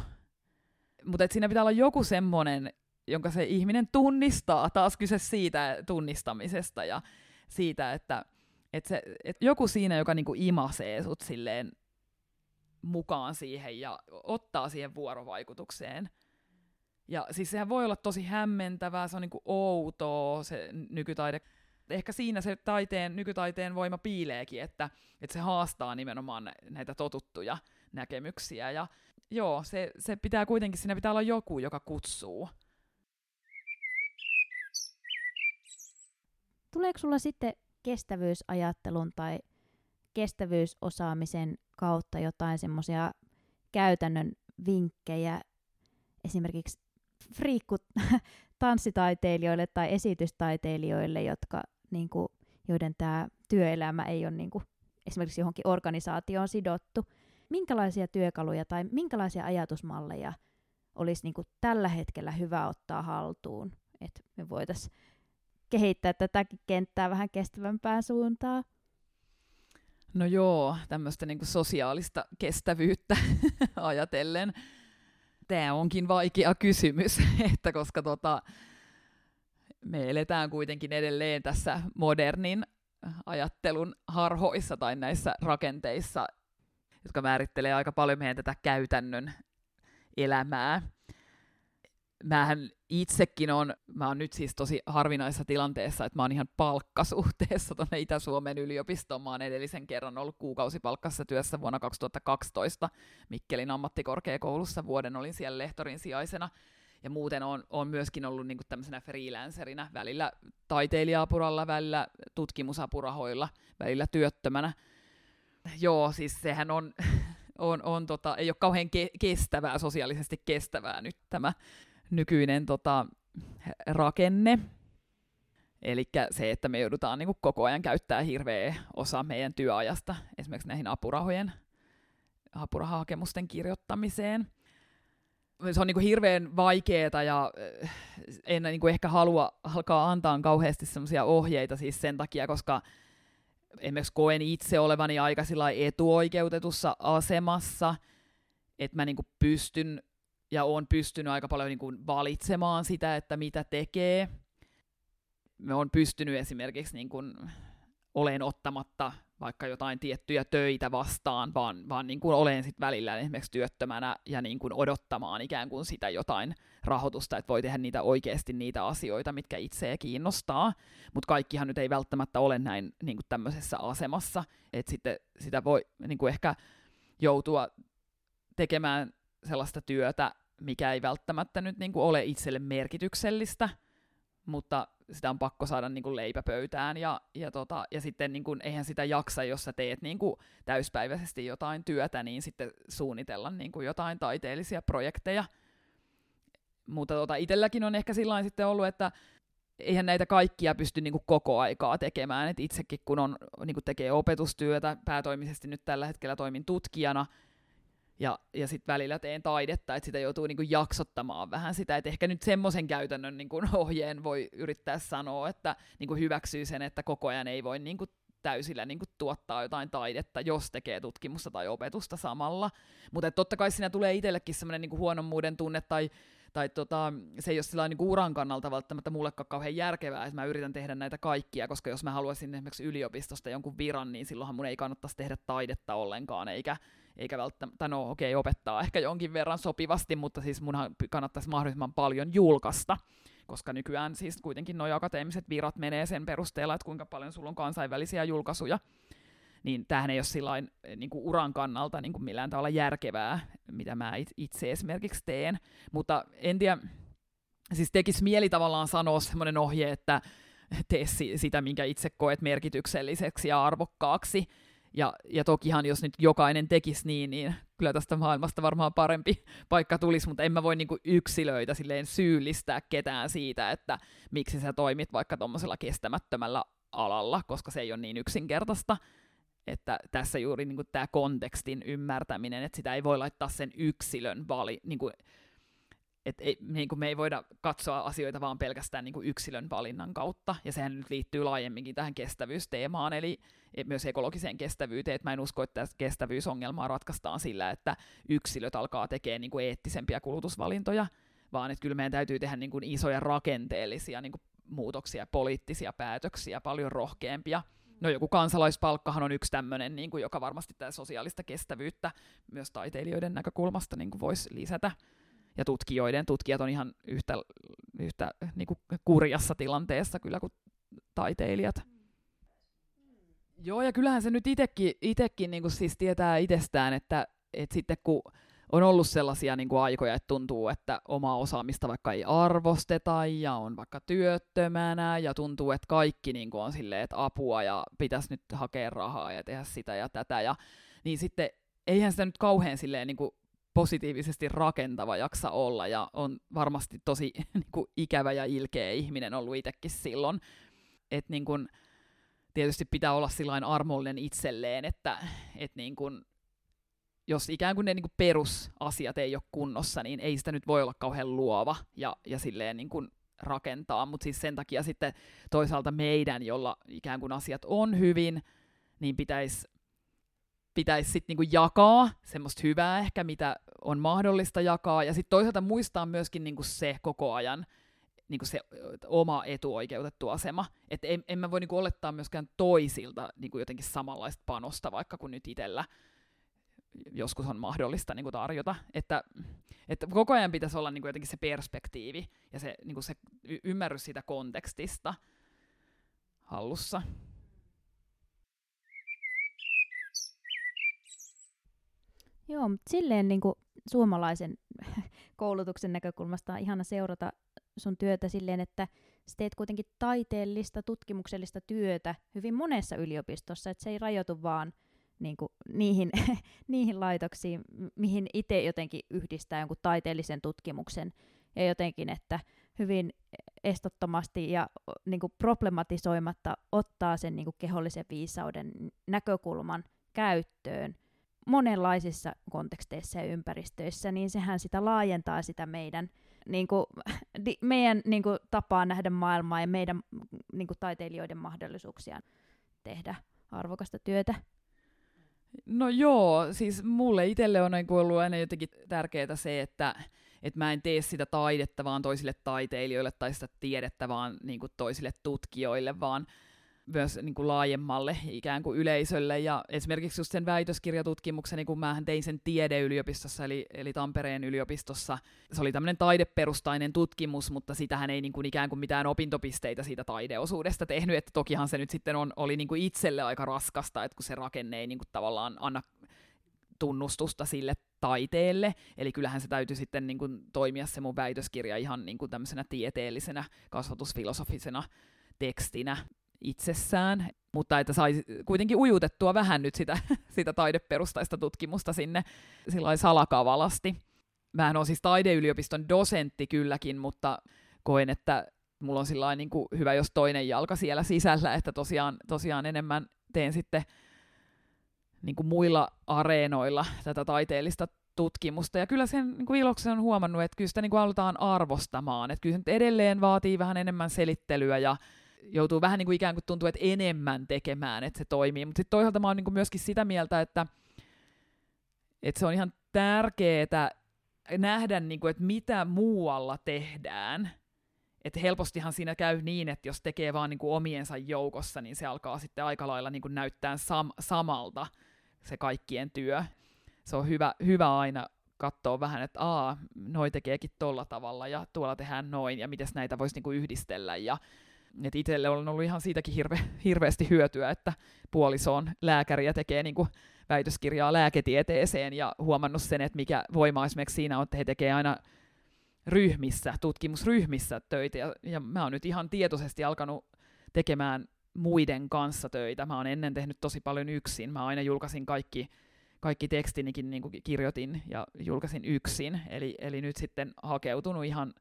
Mutta siinä pitää olla joku semmoinen, jonka se ihminen tunnistaa, taas kyse siitä tunnistamisesta ja siitä, että, että, se, että joku siinä, joka niinku imasee sut silleen mukaan siihen ja ottaa siihen vuorovaikutukseen. Ja siis sehän voi olla tosi hämmentävää, se on niinku outoa se nykytaide ehkä siinä se taiteen, nykytaiteen voima piileekin, että, että se haastaa nimenomaan näitä totuttuja näkemyksiä. Ja joo, se, se pitää kuitenkin, siinä pitää olla joku, joka kutsuu. Tuleeko sulla sitten kestävyysajattelun tai kestävyysosaamisen kautta jotain semmoisia käytännön vinkkejä esimerkiksi friikku tanssitaiteilijoille tai esitystaiteilijoille, jotka niin kuin, joiden tämä työelämä ei ole niin kuin, esimerkiksi johonkin organisaatioon sidottu. Minkälaisia työkaluja tai minkälaisia ajatusmalleja olisi niin kuin, tällä hetkellä hyvä ottaa haltuun, että me voitaisiin kehittää tätäkin kenttää vähän kestävämpään suuntaan? No joo, tämmöistä niin sosiaalista kestävyyttä ajatellen. Tämä onkin vaikea kysymys, että koska tota, me eletään kuitenkin edelleen tässä modernin ajattelun harhoissa tai näissä rakenteissa, jotka määrittelee aika paljon meidän tätä käytännön elämää. Mähän itsekin on, mä oon nyt siis tosi harvinaisessa tilanteessa, että mä oon ihan palkkasuhteessa tuonne Itä-Suomen yliopistoon. Mä oon edellisen kerran ollut kuukausipalkkassa työssä vuonna 2012 Mikkelin ammattikorkeakoulussa. Vuoden olin siellä lehtorin sijaisena ja muuten on, on myöskin ollut niin tämmöisenä freelancerina, välillä taiteilijaapuralla, välillä tutkimusapurahoilla, välillä työttömänä. Joo, siis sehän on, on, on tota, ei ole kauhean ke- kestävää, sosiaalisesti kestävää nyt tämä nykyinen tota, rakenne. Eli se, että me joudutaan niin koko ajan käyttää hirveä osa meidän työajasta esimerkiksi näihin apurahojen, apurahahakemusten kirjoittamiseen – se on kuin hirveän vaikeeta ja äh, en niin kuin ehkä halua alkaa antaa kauheasti semmoisia ohjeita siis sen takia, koska esimerkiksi koen itse olevani aika etuoikeutetussa asemassa, että mä kuin pystyn ja on pystynyt aika paljon niin kuin valitsemaan sitä, että mitä tekee. Me on pystynyt esimerkiksi niin kuin olen ottamatta vaikka jotain tiettyjä töitä vastaan, vaan, vaan niin kuin olen sit välillä esimerkiksi työttömänä ja niin kuin odottamaan ikään kuin sitä jotain rahoitusta, että voi tehdä niitä oikeasti niitä asioita, mitkä itseä kiinnostaa. Mutta kaikkihan nyt ei välttämättä ole näin niin kuin tämmöisessä asemassa, että sitten sitä voi niin kuin ehkä joutua tekemään sellaista työtä, mikä ei välttämättä nyt niin kuin ole itselle merkityksellistä, mutta sitä on pakko saada niin kuin leipäpöytään, ja, ja, tota, ja sitten niin kuin, eihän sitä jaksa, jos sä teet niin kuin täyspäiväisesti jotain työtä, niin sitten suunnitella niin kuin jotain taiteellisia projekteja. Mutta tota, itselläkin on ehkä sillä sitten ollut, että eihän näitä kaikkia pysty niin kuin koko aikaa tekemään. Et itsekin kun on, niin kuin tekee opetustyötä, päätoimisesti nyt tällä hetkellä toimin tutkijana, ja, ja sitten välillä teen taidetta, että sitä joutuu niinku jaksottamaan vähän sitä, että ehkä nyt semmoisen käytännön niinku ohjeen voi yrittää sanoa, että niinku hyväksyy sen, että koko ajan ei voi niinku täysillä niinku tuottaa jotain taidetta, jos tekee tutkimusta tai opetusta samalla. Mutta totta kai siinä tulee itsellekin semmoinen niinku huonommuuden tunne tai tai tota, se ei ole sillä niin uran kannalta välttämättä mullekaan kauhean järkevää, että mä yritän tehdä näitä kaikkia, koska jos mä haluaisin esimerkiksi yliopistosta jonkun viran, niin silloinhan mun ei kannattaisi tehdä taidetta ollenkaan, eikä, eikä välttämättä, no okei, okay, opettaa ehkä jonkin verran sopivasti, mutta siis munhan kannattaisi mahdollisimman paljon julkaista, koska nykyään siis kuitenkin nuo akateemiset virat menee sen perusteella, että kuinka paljon sulla on kansainvälisiä julkaisuja, niin tämähän ei ole sillain, niin kuin uran kannalta niin kuin millään tavalla järkevää, mitä mä itse esimerkiksi teen. Mutta en tiedä, siis tekisi mieli tavallaan sanoa semmoinen ohje, että tee sitä, minkä itse koet merkitykselliseksi ja arvokkaaksi, ja, ja tokihan, jos nyt jokainen tekisi niin, niin kyllä tästä maailmasta varmaan parempi paikka tulisi, mutta en mä voi niinku yksilöitä silleen syyllistää ketään siitä, että miksi sä toimit vaikka tuommoisella kestämättömällä alalla, koska se ei ole niin yksinkertaista. Että tässä juuri niin tämä kontekstin ymmärtäminen, että sitä ei voi laittaa sen yksilön vali, niin kuin, et ei, niin kuin me ei voida katsoa asioita vaan pelkästään niin kuin yksilön valinnan kautta, ja sehän nyt liittyy laajemminkin tähän kestävyysteemaan, eli myös ekologiseen kestävyyteen, että mä en usko, että kestävyysongelmaa ratkaistaan sillä, että yksilöt alkaa tekemään niin kuin eettisempiä kulutusvalintoja, vaan että kyllä meidän täytyy tehdä niin kuin isoja rakenteellisia niin kuin muutoksia, poliittisia päätöksiä, paljon rohkeampia. No joku kansalaispalkkahan on yksi tämmöinen, niin kuin, joka varmasti tämä sosiaalista kestävyyttä myös taiteilijoiden näkökulmasta niin kuin voisi lisätä ja tutkijoiden. Tutkijat on ihan yhtä, yhtä niin kuin kurjassa tilanteessa kyllä kuin taiteilijat. Joo, ja kyllähän se nyt itekin, itekin niin kuin siis tietää itsestään, että, että sitten kun on ollut sellaisia niin kuin aikoja, että tuntuu, että omaa osaamista vaikka ei arvosteta ja on vaikka työttömänä ja tuntuu, että kaikki niin kuin on silleen, että apua ja pitäisi nyt hakea rahaa ja tehdä sitä ja tätä. Ja, niin sitten eihän sitä nyt kauhean silleen niin kuin positiivisesti rakentava jaksa olla ja on varmasti tosi niin kuin, ikävä ja ilkeä ihminen ollut itsekin silloin. Että niin kuin, tietysti pitää olla sillain armollinen itselleen, että et niin kuin, jos ikään kuin ne niin kuin perusasiat ei ole kunnossa, niin ei sitä nyt voi olla kauhean luova ja, ja silleen niin kuin rakentaa, mutta siis sen takia sitten toisaalta meidän, jolla ikään kuin asiat on hyvin, niin pitäisi pitäisi sitten niinku jakaa semmoista hyvää ehkä, mitä on mahdollista jakaa, ja sitten toisaalta muistaa myöskin niinku se koko ajan, niinku se oma etuoikeutettu asema. Että en, en mä voi niinku olettaa myöskään toisilta niinku jotenkin samanlaista panosta, vaikka kun nyt itsellä joskus on mahdollista niinku tarjota. Että, että koko ajan pitäisi olla niinku jotenkin se perspektiivi ja se, niinku se y- ymmärrys siitä kontekstista hallussa. Joo, mutta silleen niin kuin suomalaisen koulutuksen näkökulmasta on ihana seurata sun työtä silleen, että sä teet kuitenkin taiteellista, tutkimuksellista työtä hyvin monessa yliopistossa, että se ei rajoitu vaan niin kuin, niihin, niihin laitoksiin, mihin itse jotenkin yhdistää jonkun taiteellisen tutkimuksen. Ja jotenkin, että hyvin estottomasti ja niin kuin problematisoimatta ottaa sen niin kuin kehollisen viisauden näkökulman käyttöön monenlaisissa konteksteissa ja ympäristöissä, niin sehän sitä laajentaa sitä meidän, niin kuin, di, meidän niin kuin, tapaa nähdä maailmaa ja meidän niin kuin, taiteilijoiden mahdollisuuksia tehdä arvokasta työtä. No joo, siis mulle itselle on niin ollut aina jotenkin tärkeää se, että että mä en tee sitä taidetta vaan toisille taiteilijoille tai sitä tiedettä vaan niin kuin toisille tutkijoille, vaan myös niin kuin laajemmalle ikään kuin yleisölle. Ja esimerkiksi just sen väitöskirjatutkimuksen, niin kun mä tein sen tiedeyliopistossa, eli, eli Tampereen yliopistossa. Se oli tämmöinen taideperustainen tutkimus, mutta sitähän ei niin kuin ikään kuin mitään opintopisteitä siitä taideosuudesta tehnyt. Että tokihan se nyt sitten on, oli niin kuin itselle aika raskasta, että kun se rakenne ei niin kuin tavallaan anna tunnustusta sille taiteelle. Eli kyllähän se täytyy sitten niin kuin, toimia se mun väitöskirja ihan niin kuin tämmöisenä tieteellisenä, kasvatusfilosofisena tekstinä itsessään, mutta että sai kuitenkin ujutettua vähän nyt sitä, sitä taideperustaista tutkimusta sinne salakavalasti. Mä en ole siis taideyliopiston dosentti kylläkin, mutta koen, että mulla on sillä niin kuin hyvä, jos toinen jalka siellä sisällä, että tosiaan, tosiaan enemmän teen sitten niin kuin muilla areenoilla tätä taiteellista tutkimusta. Ja kyllä sen niin kuin iloksen on huomannut, että kyllä sitä niin kuin halutaan arvostamaan. Että kyllä se nyt edelleen vaatii vähän enemmän selittelyä ja joutuu vähän niin kuin ikään kuin tuntuu, että enemmän tekemään, että se toimii. Mutta sitten toisaalta mä oon niin kuin myöskin sitä mieltä, että, että se on ihan tärkeää nähdä, niin kuin, että mitä muualla tehdään. Että helpostihan siinä käy niin, että jos tekee vaan niin kuin omiensa joukossa, niin se alkaa sitten aika lailla niin kuin näyttää sam- samalta se kaikkien työ. Se on hyvä, hyvä aina katsoa vähän, että aa, noi tekeekin tolla tavalla ja tuolla tehdään noin ja miten näitä voisi niinku yhdistellä ja et itselle on ollut ihan siitäkin hirve, hirveästi hyötyä, että puoliso on lääkäri ja tekee niinku väitöskirjaa lääketieteeseen ja huomannut sen, että mikä voima esimerkiksi siinä on, että he tekee aina ryhmissä, tutkimusryhmissä töitä ja, ja mä oon nyt ihan tietoisesti alkanut tekemään muiden kanssa töitä. Mä oon ennen tehnyt tosi paljon yksin. Mä aina julkaisin kaikki, kaikki tekstinikin niin kuin kirjoitin ja julkaisin yksin. Eli, eli nyt sitten hakeutunut ihan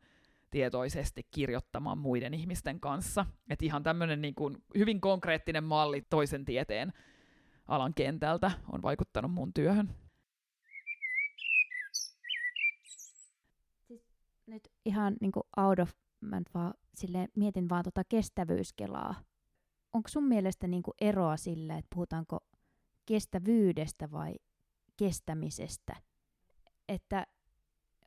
tietoisesti kirjoittamaan muiden ihmisten kanssa. Et ihan tämmöinen niin kuin hyvin konkreettinen malli toisen tieteen alan kentältä on vaikuttanut mun työhön. Siis nyt ihan niin kuin out of, mä vaan silleen, mietin vaan tota kestävyyskelaa onko sun mielestä niinku eroa sillä, että puhutaanko kestävyydestä vai kestämisestä? Että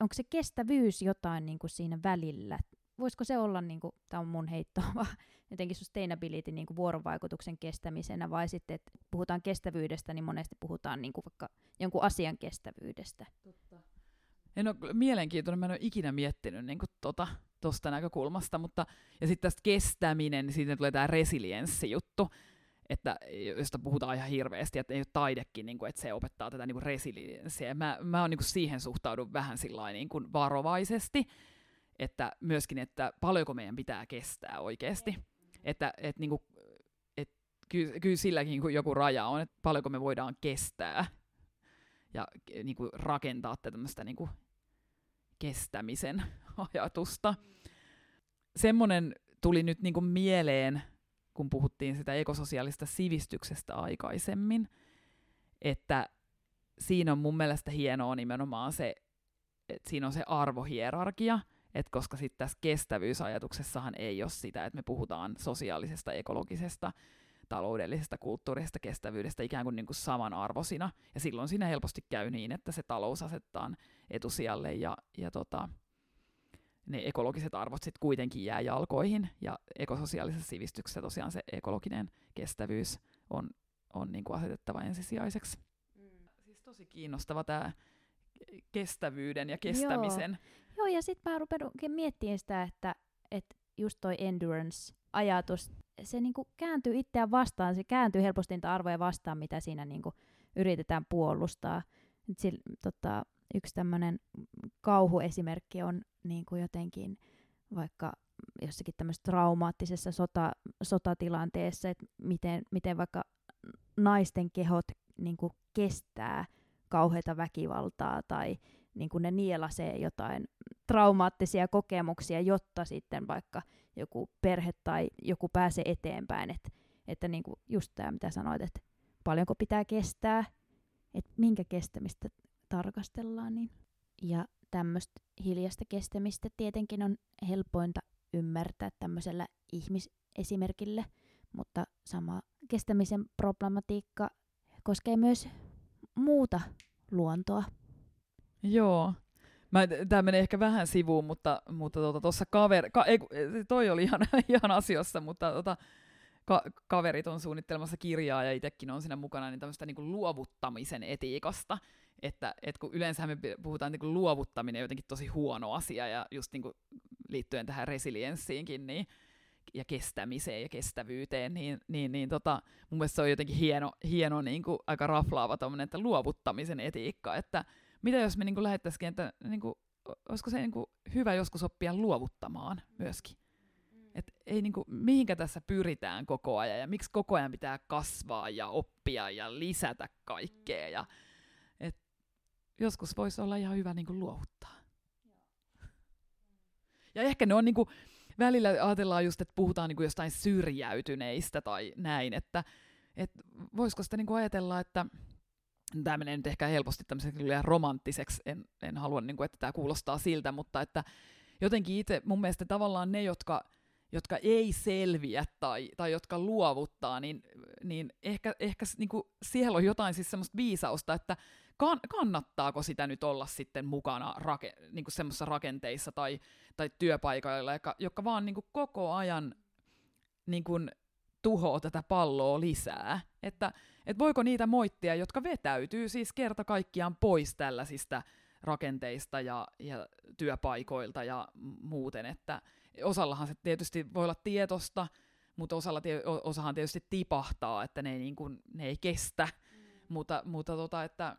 onko se kestävyys jotain niinku siinä välillä? Voisiko se olla, niinku, tämä on mun heitto, jotenkin sustainability niinku vuorovaikutuksen kestämisenä, vai sitten, että puhutaan kestävyydestä, niin monesti puhutaan niinku vaikka jonkun asian kestävyydestä. Totta. En ole mielenkiintoinen, mä en ole ikinä miettinyt niin tota, tuosta näkökulmasta, mutta ja sitten tästä kestäminen, niin siitä tulee tämä resilienssijuttu, että josta puhutaan ihan hirveästi, että ei ole taidekin, niin kuin, että se opettaa tätä niin resilienssiä. Mä, mä on, niin kuin siihen suhtaudun vähän niin kuin varovaisesti, että myöskin, että paljonko meidän pitää kestää oikeasti. Että et, niin kuin, et, kyllä, kyllä silläkin kuin joku raja on, että paljonko me voidaan kestää ja niin kuin rakentaa tämmöistä niin kuin kestämisen ajatusta. Semmoinen tuli nyt niin kuin mieleen, kun puhuttiin sitä ekososiaalista sivistyksestä aikaisemmin, että siinä on mun mielestä hienoa nimenomaan se, että siinä on se arvohierarkia, että koska sitten tässä kestävyysajatuksessahan ei ole sitä, että me puhutaan sosiaalisesta, ekologisesta, taloudellisesta, kulttuurisesta kestävyydestä ikään kuin, niin kuin samanarvoisina. Ja silloin siinä helposti käy niin, että se talous asettaa etusijalle ja, ja tota, ne ekologiset arvot sitten kuitenkin jää jalkoihin. Ja ekososiaalisessa sivistyksessä tosiaan se ekologinen kestävyys on, on niin kuin asetettava ensisijaiseksi. Mm. Siis tosi kiinnostava tämä kestävyyden ja kestämisen. Joo, Joo ja sitten mä rupean miettimään sitä, että, että just toi endurance-ajatus, se niinku kääntyy itseään vastaan, se kääntyy helposti niitä arvoja vastaan, mitä siinä niinku yritetään puolustaa. Sillä, tota, yksi tämmöinen kauhuesimerkki on niin kuin jotenkin vaikka jossakin tämmöisessä traumaattisessa sota, sotatilanteessa, että miten, miten vaikka naisten kehot niin kuin kestää kauheita väkivaltaa tai niin kuin ne nielasee jotain traumaattisia kokemuksia, jotta sitten vaikka joku perhe tai joku pääsee eteenpäin. Et, että niin kuin just tämä, mitä sanoit, että paljonko pitää kestää, että minkä kestämistä tarkastellaan. Niin. Ja tämmöistä hiljasta kestämistä tietenkin on helpointa ymmärtää tämmöisellä ihmisesimerkillä, mutta sama kestämisen problematiikka koskee myös muuta luontoa. Joo. Tämä menee ehkä vähän sivuun, mutta mutta tuossa tota, kaveri, ka, ei, toi oli ihan, ihan asiassa, mutta tota, ka, kaverit on suunnittelemassa kirjaa ja itsekin on siinä mukana niin tämmöistä niin luovuttamisen etiikasta. Että et kun yleensä me puhutaan niin luovuttaminen jotenkin tosi huono asia ja just niin liittyen tähän resilienssiinkin, niin ja kestämiseen ja kestävyyteen, niin, niin, niin tota, mun mielestä se on jotenkin hieno, hieno niin kuin, aika raflaava tommonen, että luovuttamisen etiikka, että mitä jos me niin lähettäisikin, että niin kuin, olisiko se niin kuin, hyvä joskus oppia luovuttamaan myöskin? Et ei niin kuin, mihinkä tässä pyritään koko ajan ja miksi koko ajan pitää kasvaa ja oppia ja lisätä kaikkea. Ja, et joskus voisi olla ihan hyvä niin kuin, luovuttaa. Ja ehkä ne on niin kuin, välillä ajatellaan just, että puhutaan niin kuin jostain syrjäytyneistä tai näin, että et voisiko sitä niin kuin ajatella, että tämä menee nyt ehkä helposti tämmöiseksi romanttiseksi, en, en halua, niin kuin, että tämä kuulostaa siltä, mutta että jotenkin itse mun mielestä tavallaan ne, jotka, jotka ei selviä tai, tai jotka luovuttaa, niin, niin ehkä, ehkä niin kuin siellä on jotain siis semmoista viisausta, että kan, kannattaako sitä nyt olla sitten mukana rake, niin semmoisissa rakenteissa tai, tai työpaikoilla, jotka, jotka vaan niin kuin koko ajan niin kuin tuhoaa tätä palloa lisää. Että et voiko niitä moittia, jotka vetäytyy siis kerta kaikkiaan pois tällaisista rakenteista ja, ja työpaikoilta ja muuten, että osallahan se tietysti voi olla tietosta, mutta osalla, osahan tietysti tipahtaa, että ne ei, niin kuin, ne ei kestä, mm. mutta, mutta tota, että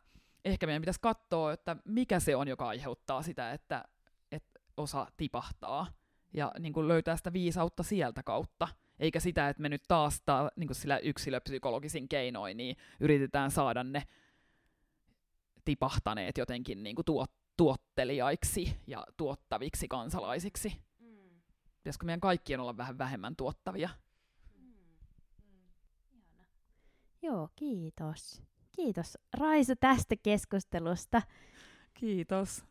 ehkä meidän pitäisi katsoa, että mikä se on, joka aiheuttaa sitä, että, että osa tipahtaa, ja niin kuin löytää sitä viisautta sieltä kautta, eikä sitä, että me nyt taas ta, niin kuin sillä yksilöpsykologisin keinoin niin yritetään saada ne tipahtaneet jotenkin niin kuin tuot, tuottelijaiksi ja tuottaviksi kansalaisiksi. Mm. Pitäisikö meidän kaikkien olla vähän vähemmän tuottavia? Mm. Mm. Joo, kiitos. Kiitos Raisa tästä keskustelusta. Kiitos.